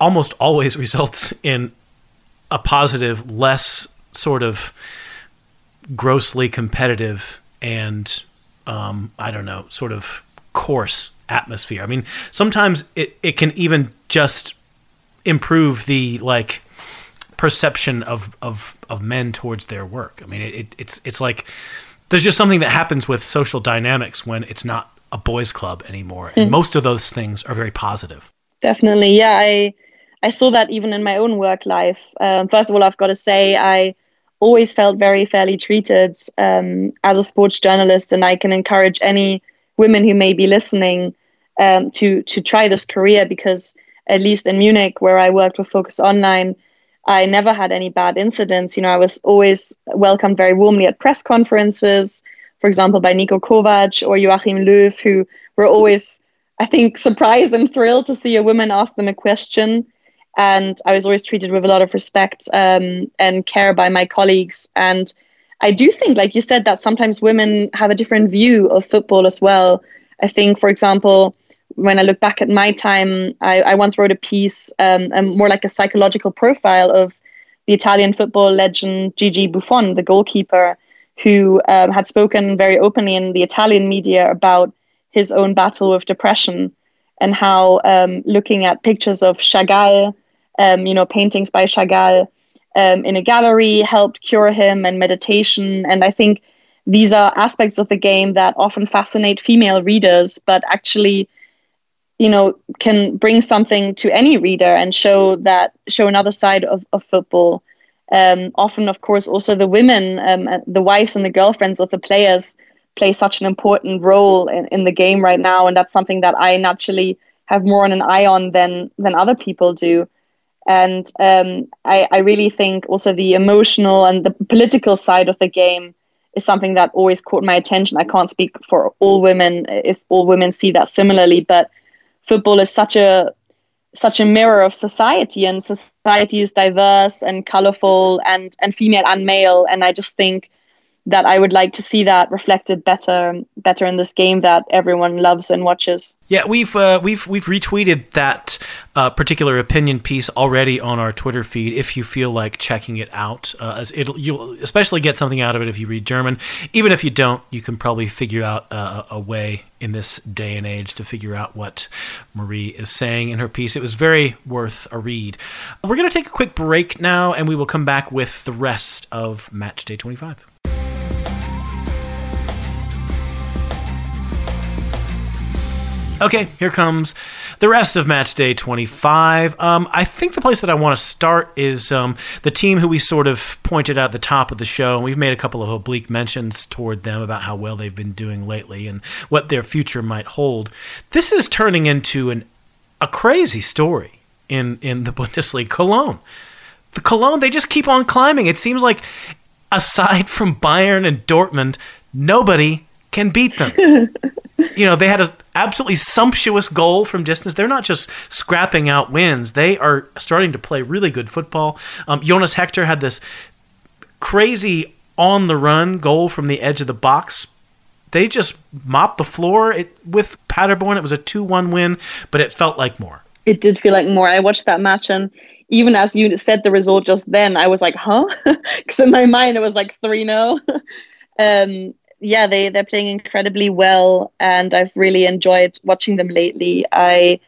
almost always [LAUGHS] results in a positive, less sort of grossly competitive and um, I don't know, sort of coarse atmosphere. I mean, sometimes it, it can even just improve the like perception of, of, of men towards their work. I mean, it, it's it's like there's just something that happens with social dynamics when it's not a boys' club anymore, and mm. most of those things are very positive. Definitely, yeah. I I saw that even in my own work life. Um, first of all, I've got to say I always felt very fairly treated um, as a sports journalist, and I can encourage any women who may be listening um, to to try this career because at least in Munich, where I worked with Focus Online, I never had any bad incidents. You know, I was always welcomed very warmly at press conferences, for example, by Niko Kovac or Joachim Löw, who were always, I think, surprised and thrilled to see a woman ask them a question and I was always treated with a lot of respect um, and care by my colleagues. And I do think, like you said, that sometimes women have a different view of football as well. I think, for example, when I look back at my time, I, I once wrote a piece, um, more like a psychological profile of the Italian football legend Gigi Buffon, the goalkeeper, who um, had spoken very openly in the Italian media about his own battle with depression and how um, looking at pictures of Chagall um, you know, paintings by Chagall um, in a gallery helped cure him and meditation. And I think these are aspects of the game that often fascinate female readers, but actually, you know, can bring something to any reader and show that show another side of, of football. Um, often, of course, also the women, um, the wives and the girlfriends of the players play such an important role in, in the game right now, and that's something that I naturally have more on an eye on than than other people do. And um, I, I really think also the emotional and the political side of the game is something that always caught my attention. I can't speak for all women if all women see that similarly, but football is such a such a mirror of society and society is diverse and colorful and and female and male. And i just think that I would like to see that reflected better better in this game that everyone loves and watches. Yeah, we've uh, we've we've retweeted that uh, particular opinion piece already on our Twitter feed. If you feel like checking it out, uh, as it'll you'll especially get something out of it if you read German. Even if you don't, you can probably figure out uh, a way in this day and age to figure out what Marie is saying in her piece. It was very worth a read. We're going to take a quick break now, and we will come back with the rest of Match Day 25. Okay, here comes the rest of match day 25. Um, I think the place that I want to start is um, the team who we sort of pointed out at the top of the show, and we've made a couple of oblique mentions toward them about how well they've been doing lately and what their future might hold. This is turning into an a crazy story in in the [LAUGHS] Bundesliga. Cologne, the Cologne, they just keep on climbing. It seems like aside from Bayern and Dortmund, nobody can beat them. [LAUGHS] you know, they had an absolutely sumptuous goal from distance. They're not just scrapping out wins; they are starting to play really good football. Um, Jonas Hector had this crazy on the run goal from the edge of the box. They just mopped the floor it, with Paderborn. It was a 2 1 win, but it felt like more. It did feel like more. I watched that match, and even as you said the result just then, I was like, huh? [LAUGHS] Because in my mind, it was like 3 0. [LAUGHS] um, yeah, they they're playing incredibly well, and I've really enjoyed watching them lately. I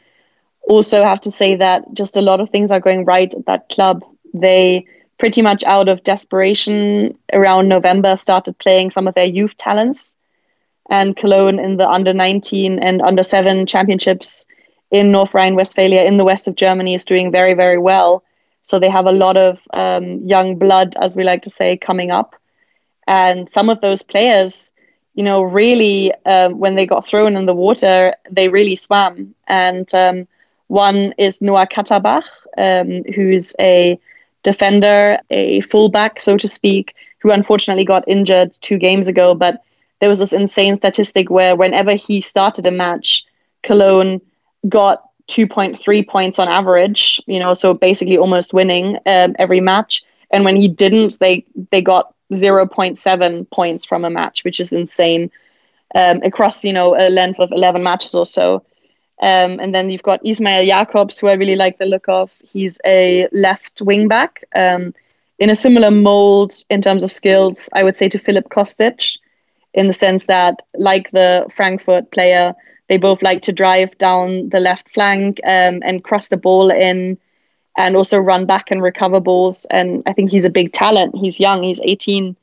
also have to say that just a lot of things are going right at that club. They pretty much out of desperation around November started playing some of their youth talents, and Cologne in the under 19 and under 7 championships in North Rhine Westphalia, in the west of Germany, is doing very, very well. So they have a lot of um, young blood, as we like to say, coming up. And some of those players, you know, really, um, when they got thrown in the water, they really swam. And um, one is Noah Katterbach, um, who's a defender, a fullback, so to speak, who unfortunately got injured two games ago. But there was this insane statistic where whenever he started a match, Cologne got 2.3 points on average, you know, so basically almost winning um, every match. And when he didn't, they they got 0.7 points from a match, which is insane um, across, you know, a length of 11 matches or so. Um, and then you've got Ismail Jakobs, who I really like the look of. He's a left wing back um, in a similar mold in terms of skills, I would say, to Filip Kostic, in the sense that, like the Frankfurt player, they both like to drive down the left flank um, and cross the ball in and also run back and recover balls. And I think he's a big talent. He's young, he's 18.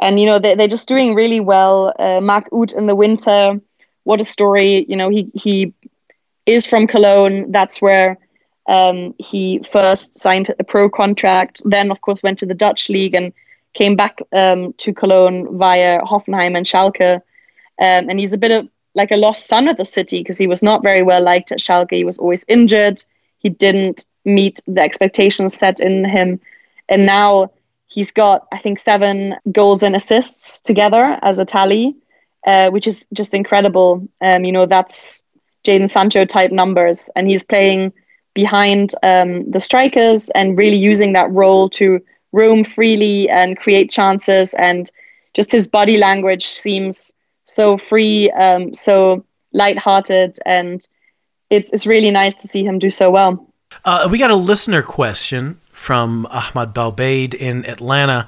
And, you know, they, they're just doing really well. Uh, Mark Uth in the winter, what a story. You know, he, he is from Cologne. That's where um, he first signed a pro contract, then, of course, went to the Dutch league and came back um, to Cologne via Hoffenheim and Schalke. Um, and he's a bit of like a lost son of the city because he was not very well liked at Schalke. He was always injured. He didn't meet the expectations set in him. And now he's got, I think, seven goals and assists together as a tally, uh, which is just incredible. Um, you know, that's Jadon Sancho type numbers. And he's playing behind um, the strikers and really using that role to roam freely and create chances. And just his body language seems so free, um, so lighthearted, and it's it's really nice to see him do so well. Uh, we got a listener question from Ahmad Balbaid in Atlanta.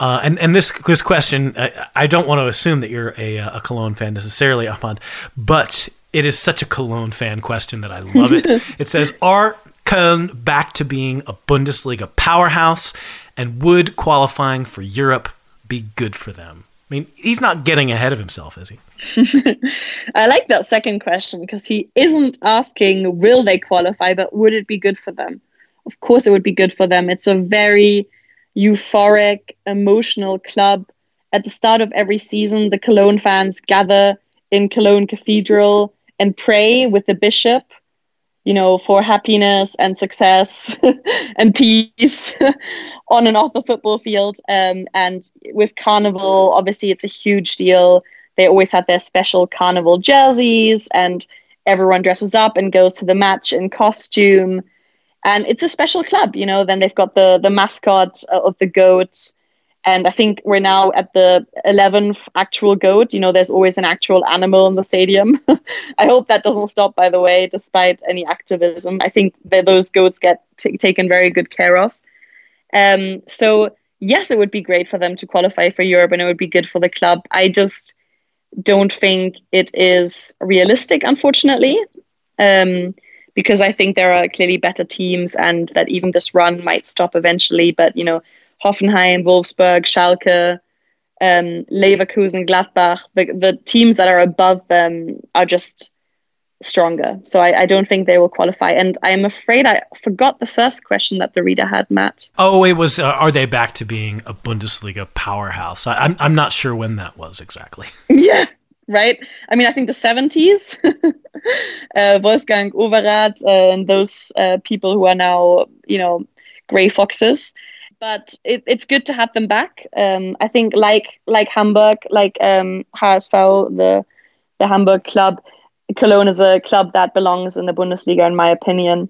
Uh, and and this this question, I, I, don't want to assume that you're a, a Cologne fan necessarily, Ahmad, but it is such a Cologne fan question that I love it. [LAUGHS] it says, "Are Köln back to being a Bundesliga powerhouse, and would qualifying for Europe be good for them?" I mean, he's not getting ahead of himself, is he? [LAUGHS] I like that second question because he isn't asking, will they qualify, but would it be good for them? Of course, it would be good for them. It's a very euphoric, emotional club. At the start of every season, the Cologne fans gather in Cologne Cathedral and pray with the bishop you know, for happiness and success [LAUGHS] and peace [LAUGHS] on and off the football field. Um, and with Carnival, obviously, it's a huge deal. They always have their special Carnival jerseys, and everyone dresses up and goes to the match in costume. And it's a special club, you know. Then they've got the the mascot of the goat and I think we're now at the 11th actual goat. You know, there's always an actual animal in the stadium. [LAUGHS] I hope that doesn't stop, by the way, despite any activism. I think that those goats get t- taken very good care of. Um, so, yes, it would be great for them to qualify for Europe and it would be good for the club. I just don't think it is realistic, unfortunately. Um, because I think there are clearly better teams and that even this run might stop eventually. But, you know, Hoffenheim, Wolfsburg, Schalke, um, Leverkusen, Gladbach, the, the teams that are above them are just stronger. So I, I, don't think they will qualify. And I'm afraid I forgot the first question that the reader had, Matt. Oh, it was uh, Are they back to being a Bundesliga powerhouse? I, I'm, I'm not sure when that was exactly. [LAUGHS] yeah, right? I mean, I think the 70s, [LAUGHS] uh, Wolfgang Overath uh, and those uh, people who are now, you know, grey foxes but it, it's good to have them back. Um, I think like like Hamburg, like um, HSV, the the Hamburg club, Cologne is a club that belongs in the Bundesliga, in my opinion,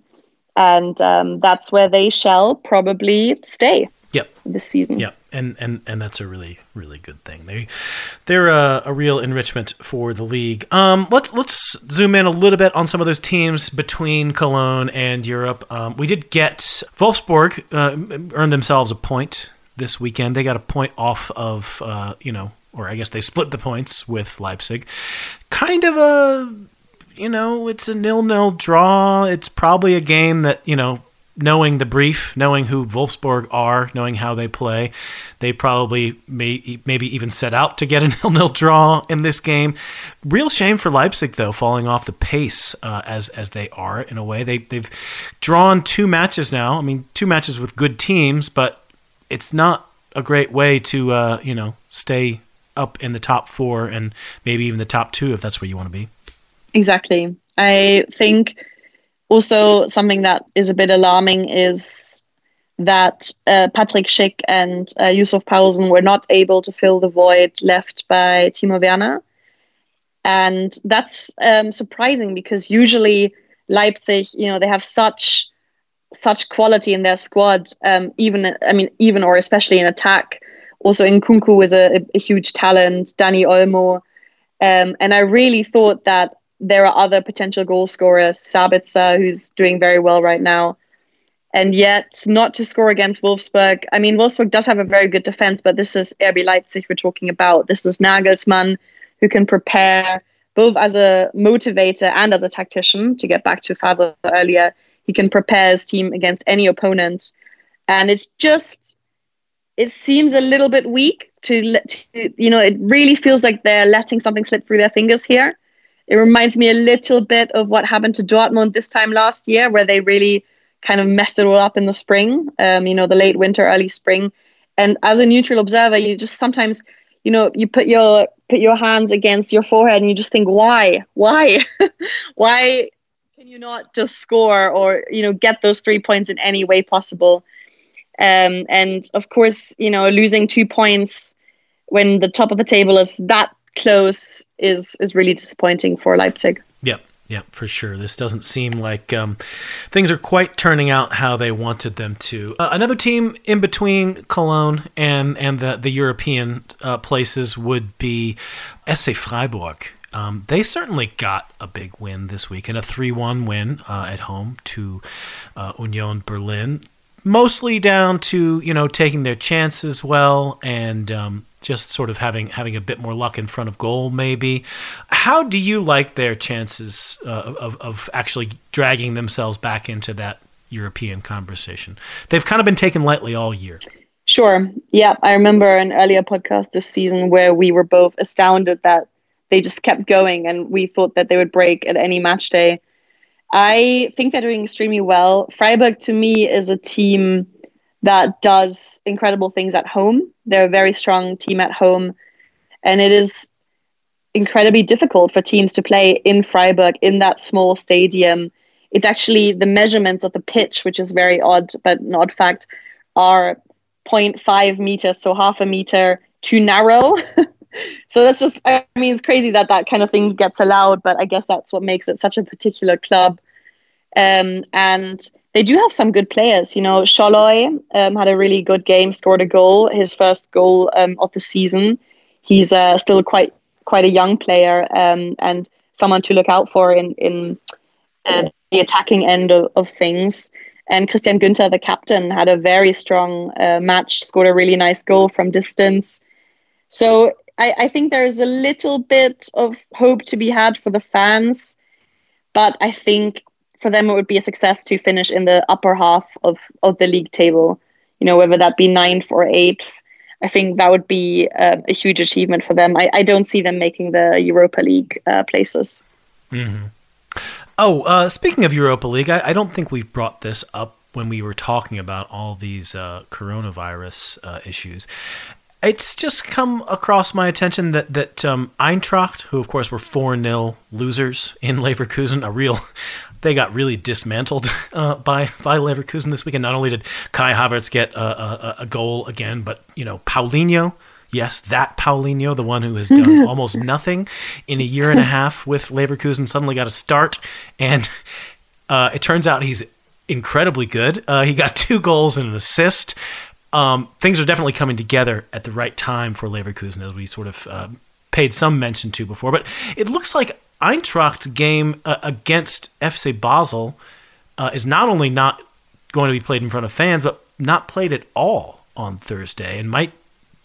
and um, that's where they shall probably stay. Yep. This season. Yep and and and that's a really really good thing. They they're a, a, real enrichment for the league. Um, let's let's zoom in a little bit on some of those teams between Cologne and Europe. Um, we did get Wolfsburg uh, earned themselves a point this weekend. They got a point off of uh, you know, or I guess they split the points with Leipzig. Kind of a you know, it's a nil nil draw. It's probably a game that you know knowing the brief, knowing who Wolfsburg are, knowing how they play, they probably may maybe even set out to get a [LAUGHS] nil-nil draw in this game. Real shame for Leipzig though, falling off the pace uh, as as they are in a way. They they've drawn two matches now. I mean, two matches with good teams, but it's not a great way to uh, you know stay up in the top four and maybe even the top two if that's where you want to be. Exactly. I think also something that is a bit alarming is that uh, Patrick Schick and uh, Yussuf Poulsen were not able to fill the void left by Timo Werner. And that's um, surprising because usually Leipzig, you know, they have such such quality in their squad. Um, even I mean, even or especially in attack. Also, Nkunku is a, a huge talent. Dani Olmo, um, and I really thought that there are other potential goal scorers, Sabitzer, who's doing very well right now. And yet, not to score against Wolfsburg. I mean, Wolfsburg does have a very good defense, but this is RB Leipzig we're talking about. This is Nagelsmann, who can prepare both as a motivator and as a tactician. To get back to Favre earlier, he can prepare his team against any opponent. And it's just, it seems a little bit weak to, to you know, it really feels like they're letting something slip through their fingers here. It reminds me a little bit of what happened to Dortmund this time last year, where they really kind of messed it all up in the spring, um, you know, the late winter, early spring. And as a neutral observer, you just sometimes, you know, you put your put your hands against your forehead and you just think, why, why, [LAUGHS] why can you not just score or you know get those three points in any way possible? Um, and of course, you know, losing two points when the top of the table is that close is is really disappointing for Leipzig. Yep. Yeah, for sure. This doesn't seem like um, things are quite turning out how they wanted them to. Uh, another team in between Cologne and and the the European uh, places would be SC Freiburg. Um, they certainly got a big win this week and a 3 1 win uh, at home to uh, Union Berlin. Mostly down to, you know, taking their chances well and um, just sort of having having a bit more luck in front of goal, maybe. How do you like their chances uh, of of actually dragging themselves back into that European conversation? They've kind of been taken lightly all year. Sure. Yeah, I remember an earlier podcast this season where we were both astounded that they just kept going, and we thought that they would break at any match day. I think they're doing extremely well. Freiburg, to me, is a team that does incredible things at home. They're a very strong team at home, and it is incredibly difficult for teams to play in Freiburg in that small stadium. It's actually the measurements of the pitch, which is very odd, but an odd fact, are 0.5 meters, so half a meter too narrow. [LAUGHS] so that's just, I mean, it's crazy that that kind of thing gets allowed, but I guess that's what makes it such a particular club. Um, and they do have some good players. You know, Sallai um, had a really good game, scored a goal, his first goal um, of the season. He's uh, still quite quite a young player um, and someone to look out for in in uh, the attacking end of, of, things. And Christian Günter, the captain, had a very strong uh, match, scored a really nice goal from distance. So I, I think there is a little bit of hope to be had for the fans, but I think for them it would be a success to finish in the upper half of, of the league table. You know, whether that be ninth or eighth. I think that would be uh, a huge achievement for them. I, I don't see them making the Europa League uh, places. Mm-hmm. Oh, uh, speaking of Europa League, I, I, don't think we've brought this up when we were talking about all these uh, coronavirus uh, issues it's just come across my attention that that um, Eintracht, who of course were four 0 losers in Leverkusen, a real [LAUGHS] they got really dismantled [LAUGHS] uh, by by Leverkusen this weekend. Not only did Kai Havertz get a, a, a, goal again, but you know Paulinho, yes, that Paulinho, the one who has done [LAUGHS] almost nothing in a year and a half with Leverkusen, suddenly got a start, and uh, it turns out he's incredibly good. Uh, he got two goals and an assist um, things are definitely coming together at the right time for Leverkusen, as we sort of uh, paid some mention to before. But it looks like Eintracht's game uh, against FC Basel uh, is not only not going to be played in front of fans, but not played at all on Thursday, and might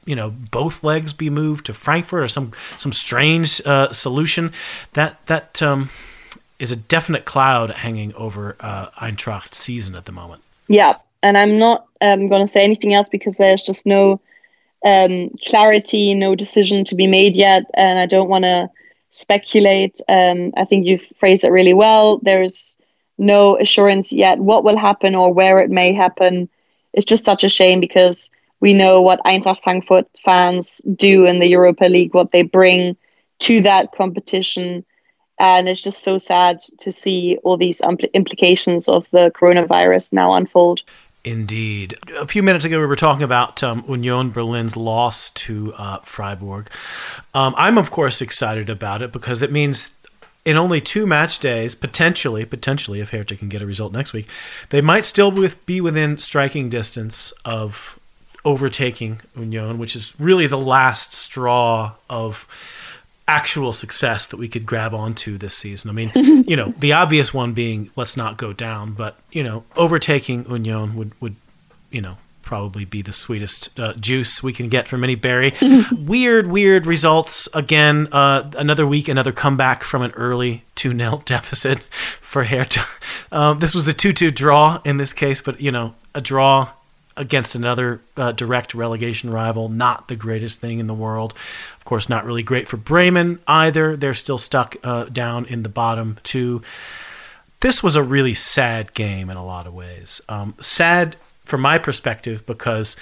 you know both legs be moved to Frankfurt or some some strange uh, solution that that um, is a definite cloud hanging over uh, Eintracht's season at the moment. Yeah, and I'm not um, going to say anything else because there's just no um, clarity, no decision to be made yet, and I don't want to speculate. Um, I think you've phrased it really well. There's no assurance yet what will happen or where it may happen. It's just such a shame because we know what Eintracht Frankfurt fans do in the Europa League, what they bring to that competition. And it's just so sad to see all these impl- implications of the coronavirus now unfold. Indeed. A few minutes ago, we were talking about um, Union Berlin's loss to uh, Freiburg. Um, I'm, of course, excited about it because it means in only two match days, potentially, potentially, if Hertha can get a result next week, they might still be within striking distance of overtaking Union, which is really the last straw of actual success that we could grab onto this season. I mean, [LAUGHS] you know, the obvious one being let's not go down, but you know, overtaking Union would would you know probably be the sweetest uh, juice we can get from any berry. [LAUGHS] weird, weird results again. Uh, another week, another comeback from an early two 0 [LAUGHS] deficit for Hertha. Um, this was a two two draw in this case, but you know, a draw against another uh, direct relegation rival, not the greatest thing in the world. Of course, not really great for Bremen either. They're still stuck uh, down in the bottom two. This was a really sad game in a lot of ways. Um, sad from my perspective because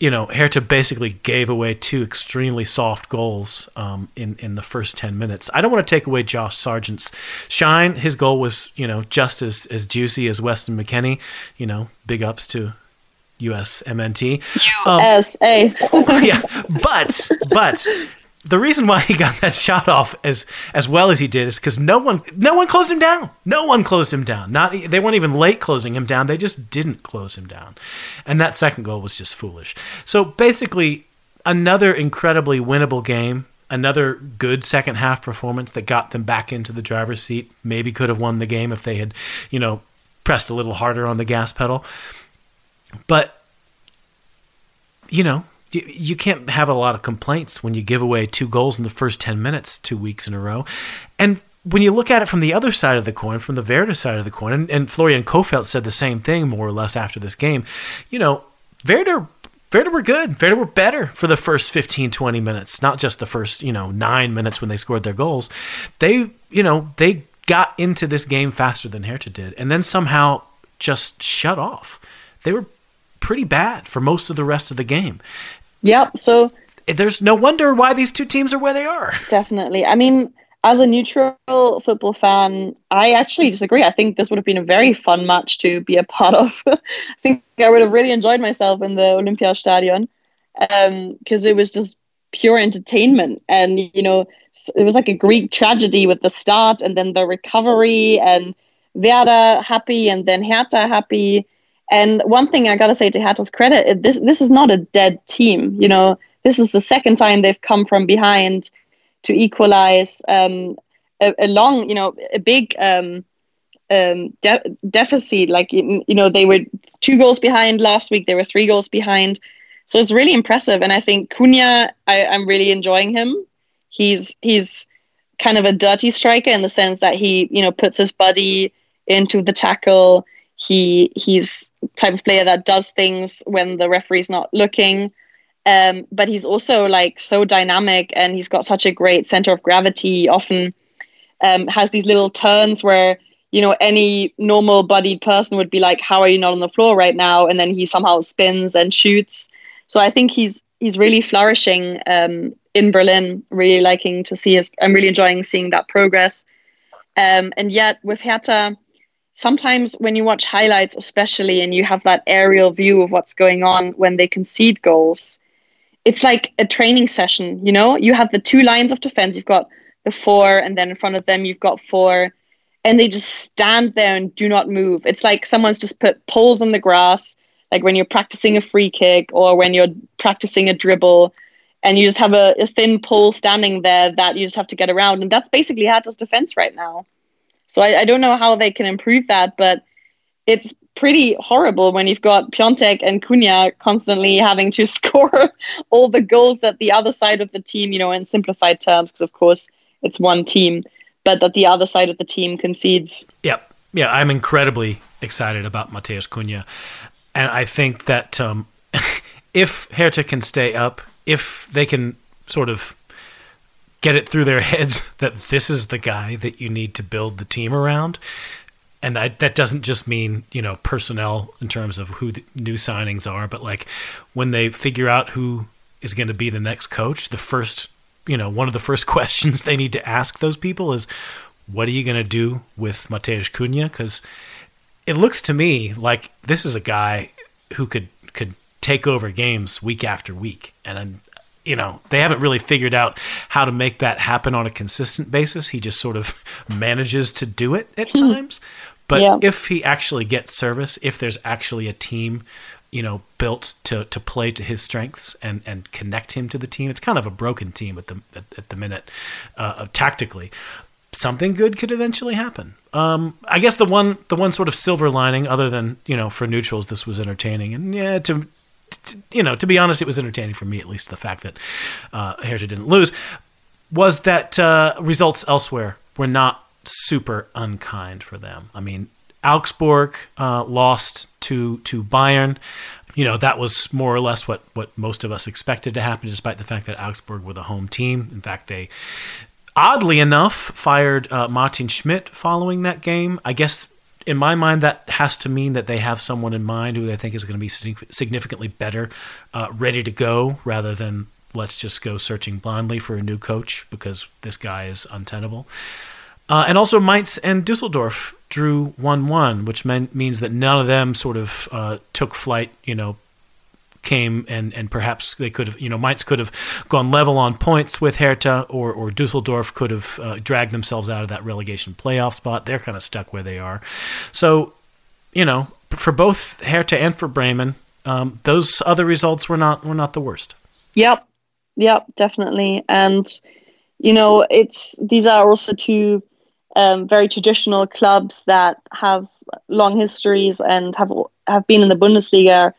you know, Hertha basically gave away two extremely soft goals um, in in the first ten minutes. I don't want to take away Josh Sargent's shine. His goal was, you know, just as as juicy as Weston McKennie. You know, big ups to USMNT. USA. Um, [LAUGHS] yeah, but but the reason why he got that shot off as as well as he did is because no one no one closed him down. No one closed him down. Not they weren't even late closing him down. They just didn't close him down, and that second goal was just foolish. So basically, another incredibly winnable game. Another good second half performance that got them back into the driver's seat. Maybe could have won the game if they had, you know, pressed a little harder on the gas pedal. But you know, you, can't have a lot of complaints when you give away two goals in the first 10 minutes two weeks in a row. And when you look at it from the other side of the coin, from the Werder side of the coin, and, and Florian Kohfeldt said the same thing more or less after this game, you know, Verda Werder were good. Werder were better for the first 15, 20 minutes, not just the first, you know, nine minutes when they scored their goals. They, you know, they got into this game faster than Hertha did and then somehow just shut off. They were pretty bad for most of the rest of the game. Yep. So there's no wonder why these two teams are where they are. Definitely. I mean, as a neutral football fan, I actually disagree. I think this would have been a very fun match to be a part of. [LAUGHS] I think I would have really enjoyed myself in the Olympiastadion because um, it was just pure entertainment. And, you know, it was like a Greek tragedy with the start and then the recovery and Werder happy and then Hertha happy. And one thing I gotta say to Hertha's credit, this this is not a dead team. You know, this is the second time they've come from behind to equalize um, a, a, long, you know, a big um, um, de- deficit. Like you, you know, they were two goals behind last week. They were three goals behind. So it's really impressive. And I think Cunha, I, I'm really enjoying him. He's he's kind of a dirty striker in the sense that he, you know, puts his body into the tackle he he's type of player that does things when the referee's not looking. Um, but he's also like so dynamic and he's got such a great center of gravity. He often um, has these little turns where you know any normal bodied person would be like, "How are you not on the floor right now?" And then he somehow spins and shoots. So I think he's he's really flourishing um, in Berlin. Really liking to see his. I'm really enjoying seeing that progress. Um, and yet with Hertha, sometimes when you watch highlights, especially, and you have that aerial view of what's going on when they concede goals, it's like a training session. You know, you have the two lines of defense. You've got the four, and then in front of them, you've got four, and they just stand there and do not move. It's like someone's just put poles on the grass, like when you're practicing a free kick or when you're practicing a dribble. And you just have a, a thin pole standing there that you just have to get around. And that's basically Hertha's defense right now. So I, I don't know how they can improve that, but it's pretty horrible when you've got Piątek and Cunha constantly having to [LAUGHS] score all the goals that the other side of the team, you know, in simplified terms, because of course it's one team, but that the other side of the team concedes. Yep. Yeah, I'm incredibly excited about Matheus Cunha, and I think that um, [LAUGHS] if Hertha can stay up, if they can sort of get it through their [LAUGHS] heads that this is the guy that you need to build the team around, and that that doesn't just mean you know personnel in terms of who the new signings are, but like when they figure out who is going to be the next coach, the first you know one of the first [LAUGHS] questions they need to ask those people is, what are you going to do with Matheus Cunha? Because it looks to me like this is a guy who could could take over games week after week, and I'm, you know they haven't really figured out how to make that happen on a consistent basis. He just sort of [LAUGHS] manages to do it at times. But yeah. if he actually gets service, if there's actually a team, you know, built to, to play to his strengths and, and connect him to the team, it's kind of a broken team at the at, at the minute, uh, tactically. Something good could eventually happen. Um, I guess the one the one sort of silver lining, other than you know, for neutrals, this was entertaining, and yeah, to, to you know, to be honest, it was entertaining for me at least. The fact that uh, Hertha didn't lose was that uh, results elsewhere were not super unkind for them. I mean, Augsburg uh, lost to to Bayern. You know that was more or less what what most of us expected to happen, despite the fact that Augsburg were the home team. In fact, they oddly enough fired uh, Martin Schmidt following that game. I guess in my mind that has to mean that they have someone in mind who they think is going to be significantly better, uh, ready to go, rather than let's just go searching blindly for a new coach because this guy is untenable. Uh, and also, Mainz and Dusseldorf drew 1 1, which means that none of them sort of uh, took flight, you know, came and, and perhaps they could have, you know, Mainz could have gone level on points with Hertha, or, or Dusseldorf could have uh, dragged themselves out of that relegation playoff spot. They're kind of stuck where they are. So, you know, for both Hertha and for Bremen, um, those other results were not were not the worst. Yep, yep, definitely. And you know, it's these are also two um, very traditional clubs that have long histories and have have been in the Bundesliga,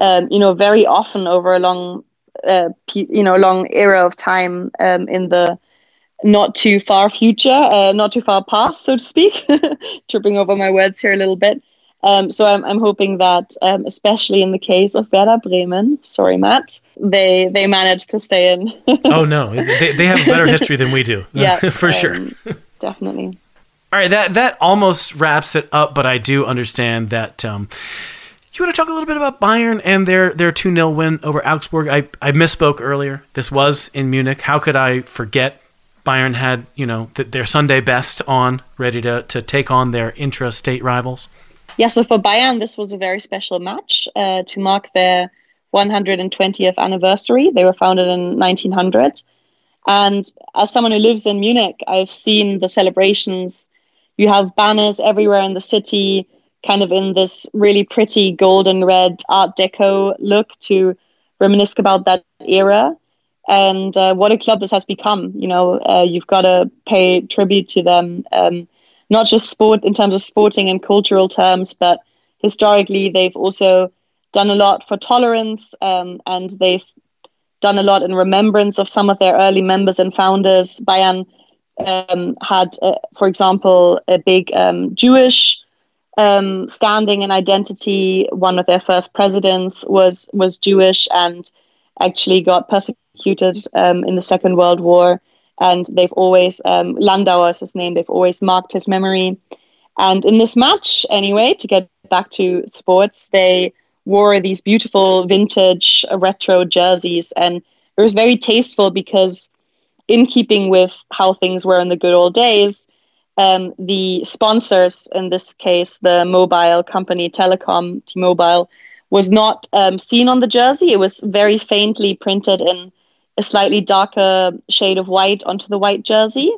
um, you know, very often over a long, uh, you know, long era of time um, in the not too far future, uh, not too far past, so to speak. [LAUGHS] Tripping over my words here a little bit. Um, so I'm, I'm hoping that, um, especially in the case of Werder Bremen, sorry, Matt, they they managed to stay in. [LAUGHS] oh no, they, they have a better history than we do. [LAUGHS] Yeah, for um, sure. definitely. All right, that that almost wraps it up, but I do understand that. You want to talk a little bit about Bayern and their their two 0 win over Augsburg? I I misspoke earlier. This was in Munich. How could I forget? Bayern had you know th- their Sunday best on, ready to to take on their intra-state rivals. Yeah, so for Bayern, this was a very special match uh, to mark their 120th anniversary. They were founded in 1900. And as someone who lives in Munich, I've seen the celebrations you have banners everywhere in the city, kind of in this really pretty golden red Art Deco look to reminisce about that era. And uh, what a club this has become. You know, uh, you've got to pay tribute to them, um, not just sport in terms of sporting and cultural terms, but historically, they've also done a lot for tolerance um, and they've done a lot in remembrance of some of their early members and founders. Bayern um, had, uh, for example, a big um, Jewish um, standing and identity. One of their first presidents was was Jewish and actually got persecuted um, in the Second World War. And they've always um, Landauer is his name. They've always marked his memory. And in this match, anyway, to get back to sports, they wore these beautiful vintage retro jerseys, and it was very tasteful because in keeping with how things were in the good old days, um, the sponsors, in this case, the mobile company Telekom, T-Mobile, was not um, seen on the jersey. It was very faintly printed in a slightly darker shade of white onto the white jersey.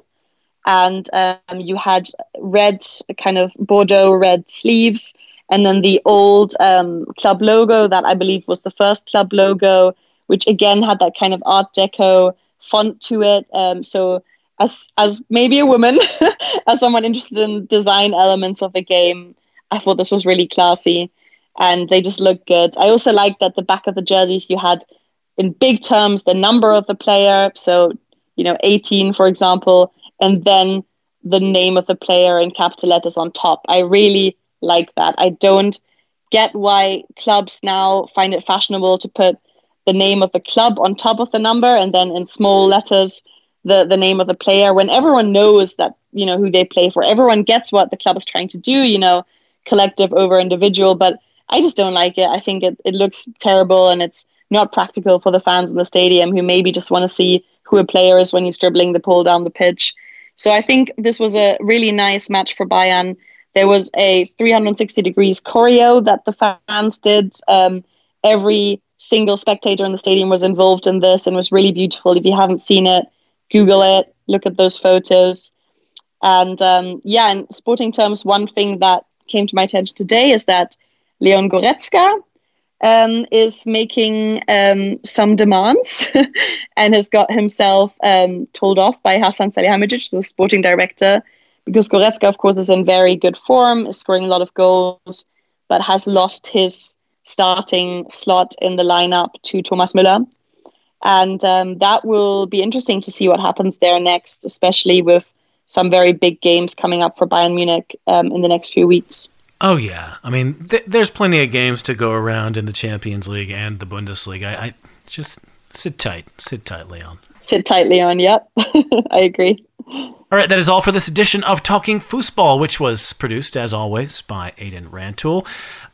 And um, you had red, kind of Bordeaux red sleeves, and then the old um, club logo that I believe was the first club logo, which again had that kind of Art Deco font to it. Um, so as as maybe a woman, [LAUGHS] as someone interested in design elements of the game, I thought this was really classy, and they just look good. I also like that the back of the jerseys you had, in big terms, the number of the player. So you know, 18, for example, and then the name of the player in capital letters on top. I really like that. I don't get why clubs now find it fashionable to put the name of the club on top of the number and then in small letters the the name of the player. When everyone knows that you know who they play for everyone gets what the club is trying to do you know collective over individual but i just don't like it. I think it, it looks terrible and it's not practical for the fans in the stadium who maybe just want to see who a player is when he's dribbling the ball down the pitch. So i think this was a really nice match for bayern. There was a 360 degrees choreo that the fans did um, every single spectator in the stadium was involved in this and was really beautiful. If you haven't seen it Google it, look at those photos. And um, yeah, in sporting terms, one thing that came to my attention today is that Leon Goretzka um, is making um, some demands [LAUGHS] and has got himself um, told off by Hasan Salihamidzic, the sporting director, because Goretzka, of course, is in very good form, is scoring a lot of goals, but has lost his starting slot in the lineup to Thomas Müller. And um, that will be interesting to see what happens there next, especially with some very big games coming up for Bayern Munich um, in the next few weeks. Oh yeah, I mean, th- there's plenty of games to go around in the Champions League and the Bundesliga. I, I just sit tight, sit tight, Leon. Sit tight, Leon. Yep, [LAUGHS] I agree. All right, that is all for this edition of Talking Fußball, which was produced, as always, by Aiden Rantoul.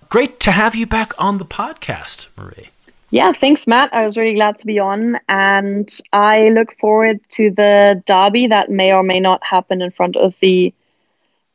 Great to have you back on the podcast, Marie. Yeah, thanks, Matt. I was really glad to be on, and I look forward to the derby that may or may not happen in front of the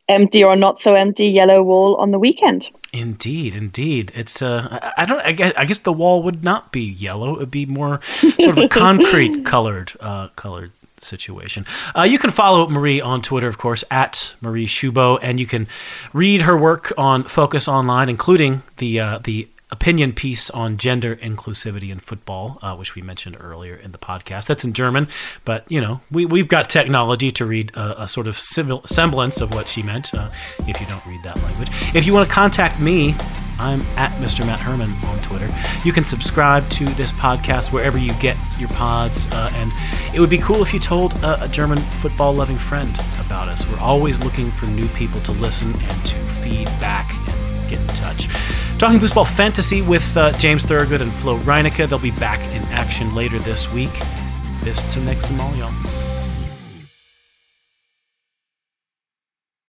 empty or not so empty yellow wall on the weekend. Indeed, indeed. It's uh, I don't. I guess, I guess the wall would not be yellow. It would be more [LAUGHS] sort of a concrete colored, uh, colored situation. Uh, you can follow Marie on Twitter, of course, at Marie Shubo, and you can read her work on Focus Online, including the uh, the opinion piece on gender inclusivity in football, uh, which we mentioned earlier in the podcast. That's in German, but you know we we've got technology to read a, a sort of semblance of what she meant. Uh, if you don't read that language, if you want to contact me. I'm at Mr. Matt Herman on Twitter. You can subscribe to this podcast wherever you get your pods, uh, and it would be cool if you told a, a German football loving friend about us. We're always looking for new people to listen and to feed back and get in touch. Talking Fußball Fantasy with uh, James Thurgood and Flo Reinecke. They'll be back in action later this week. Bis zum nächsten Mal, y'all.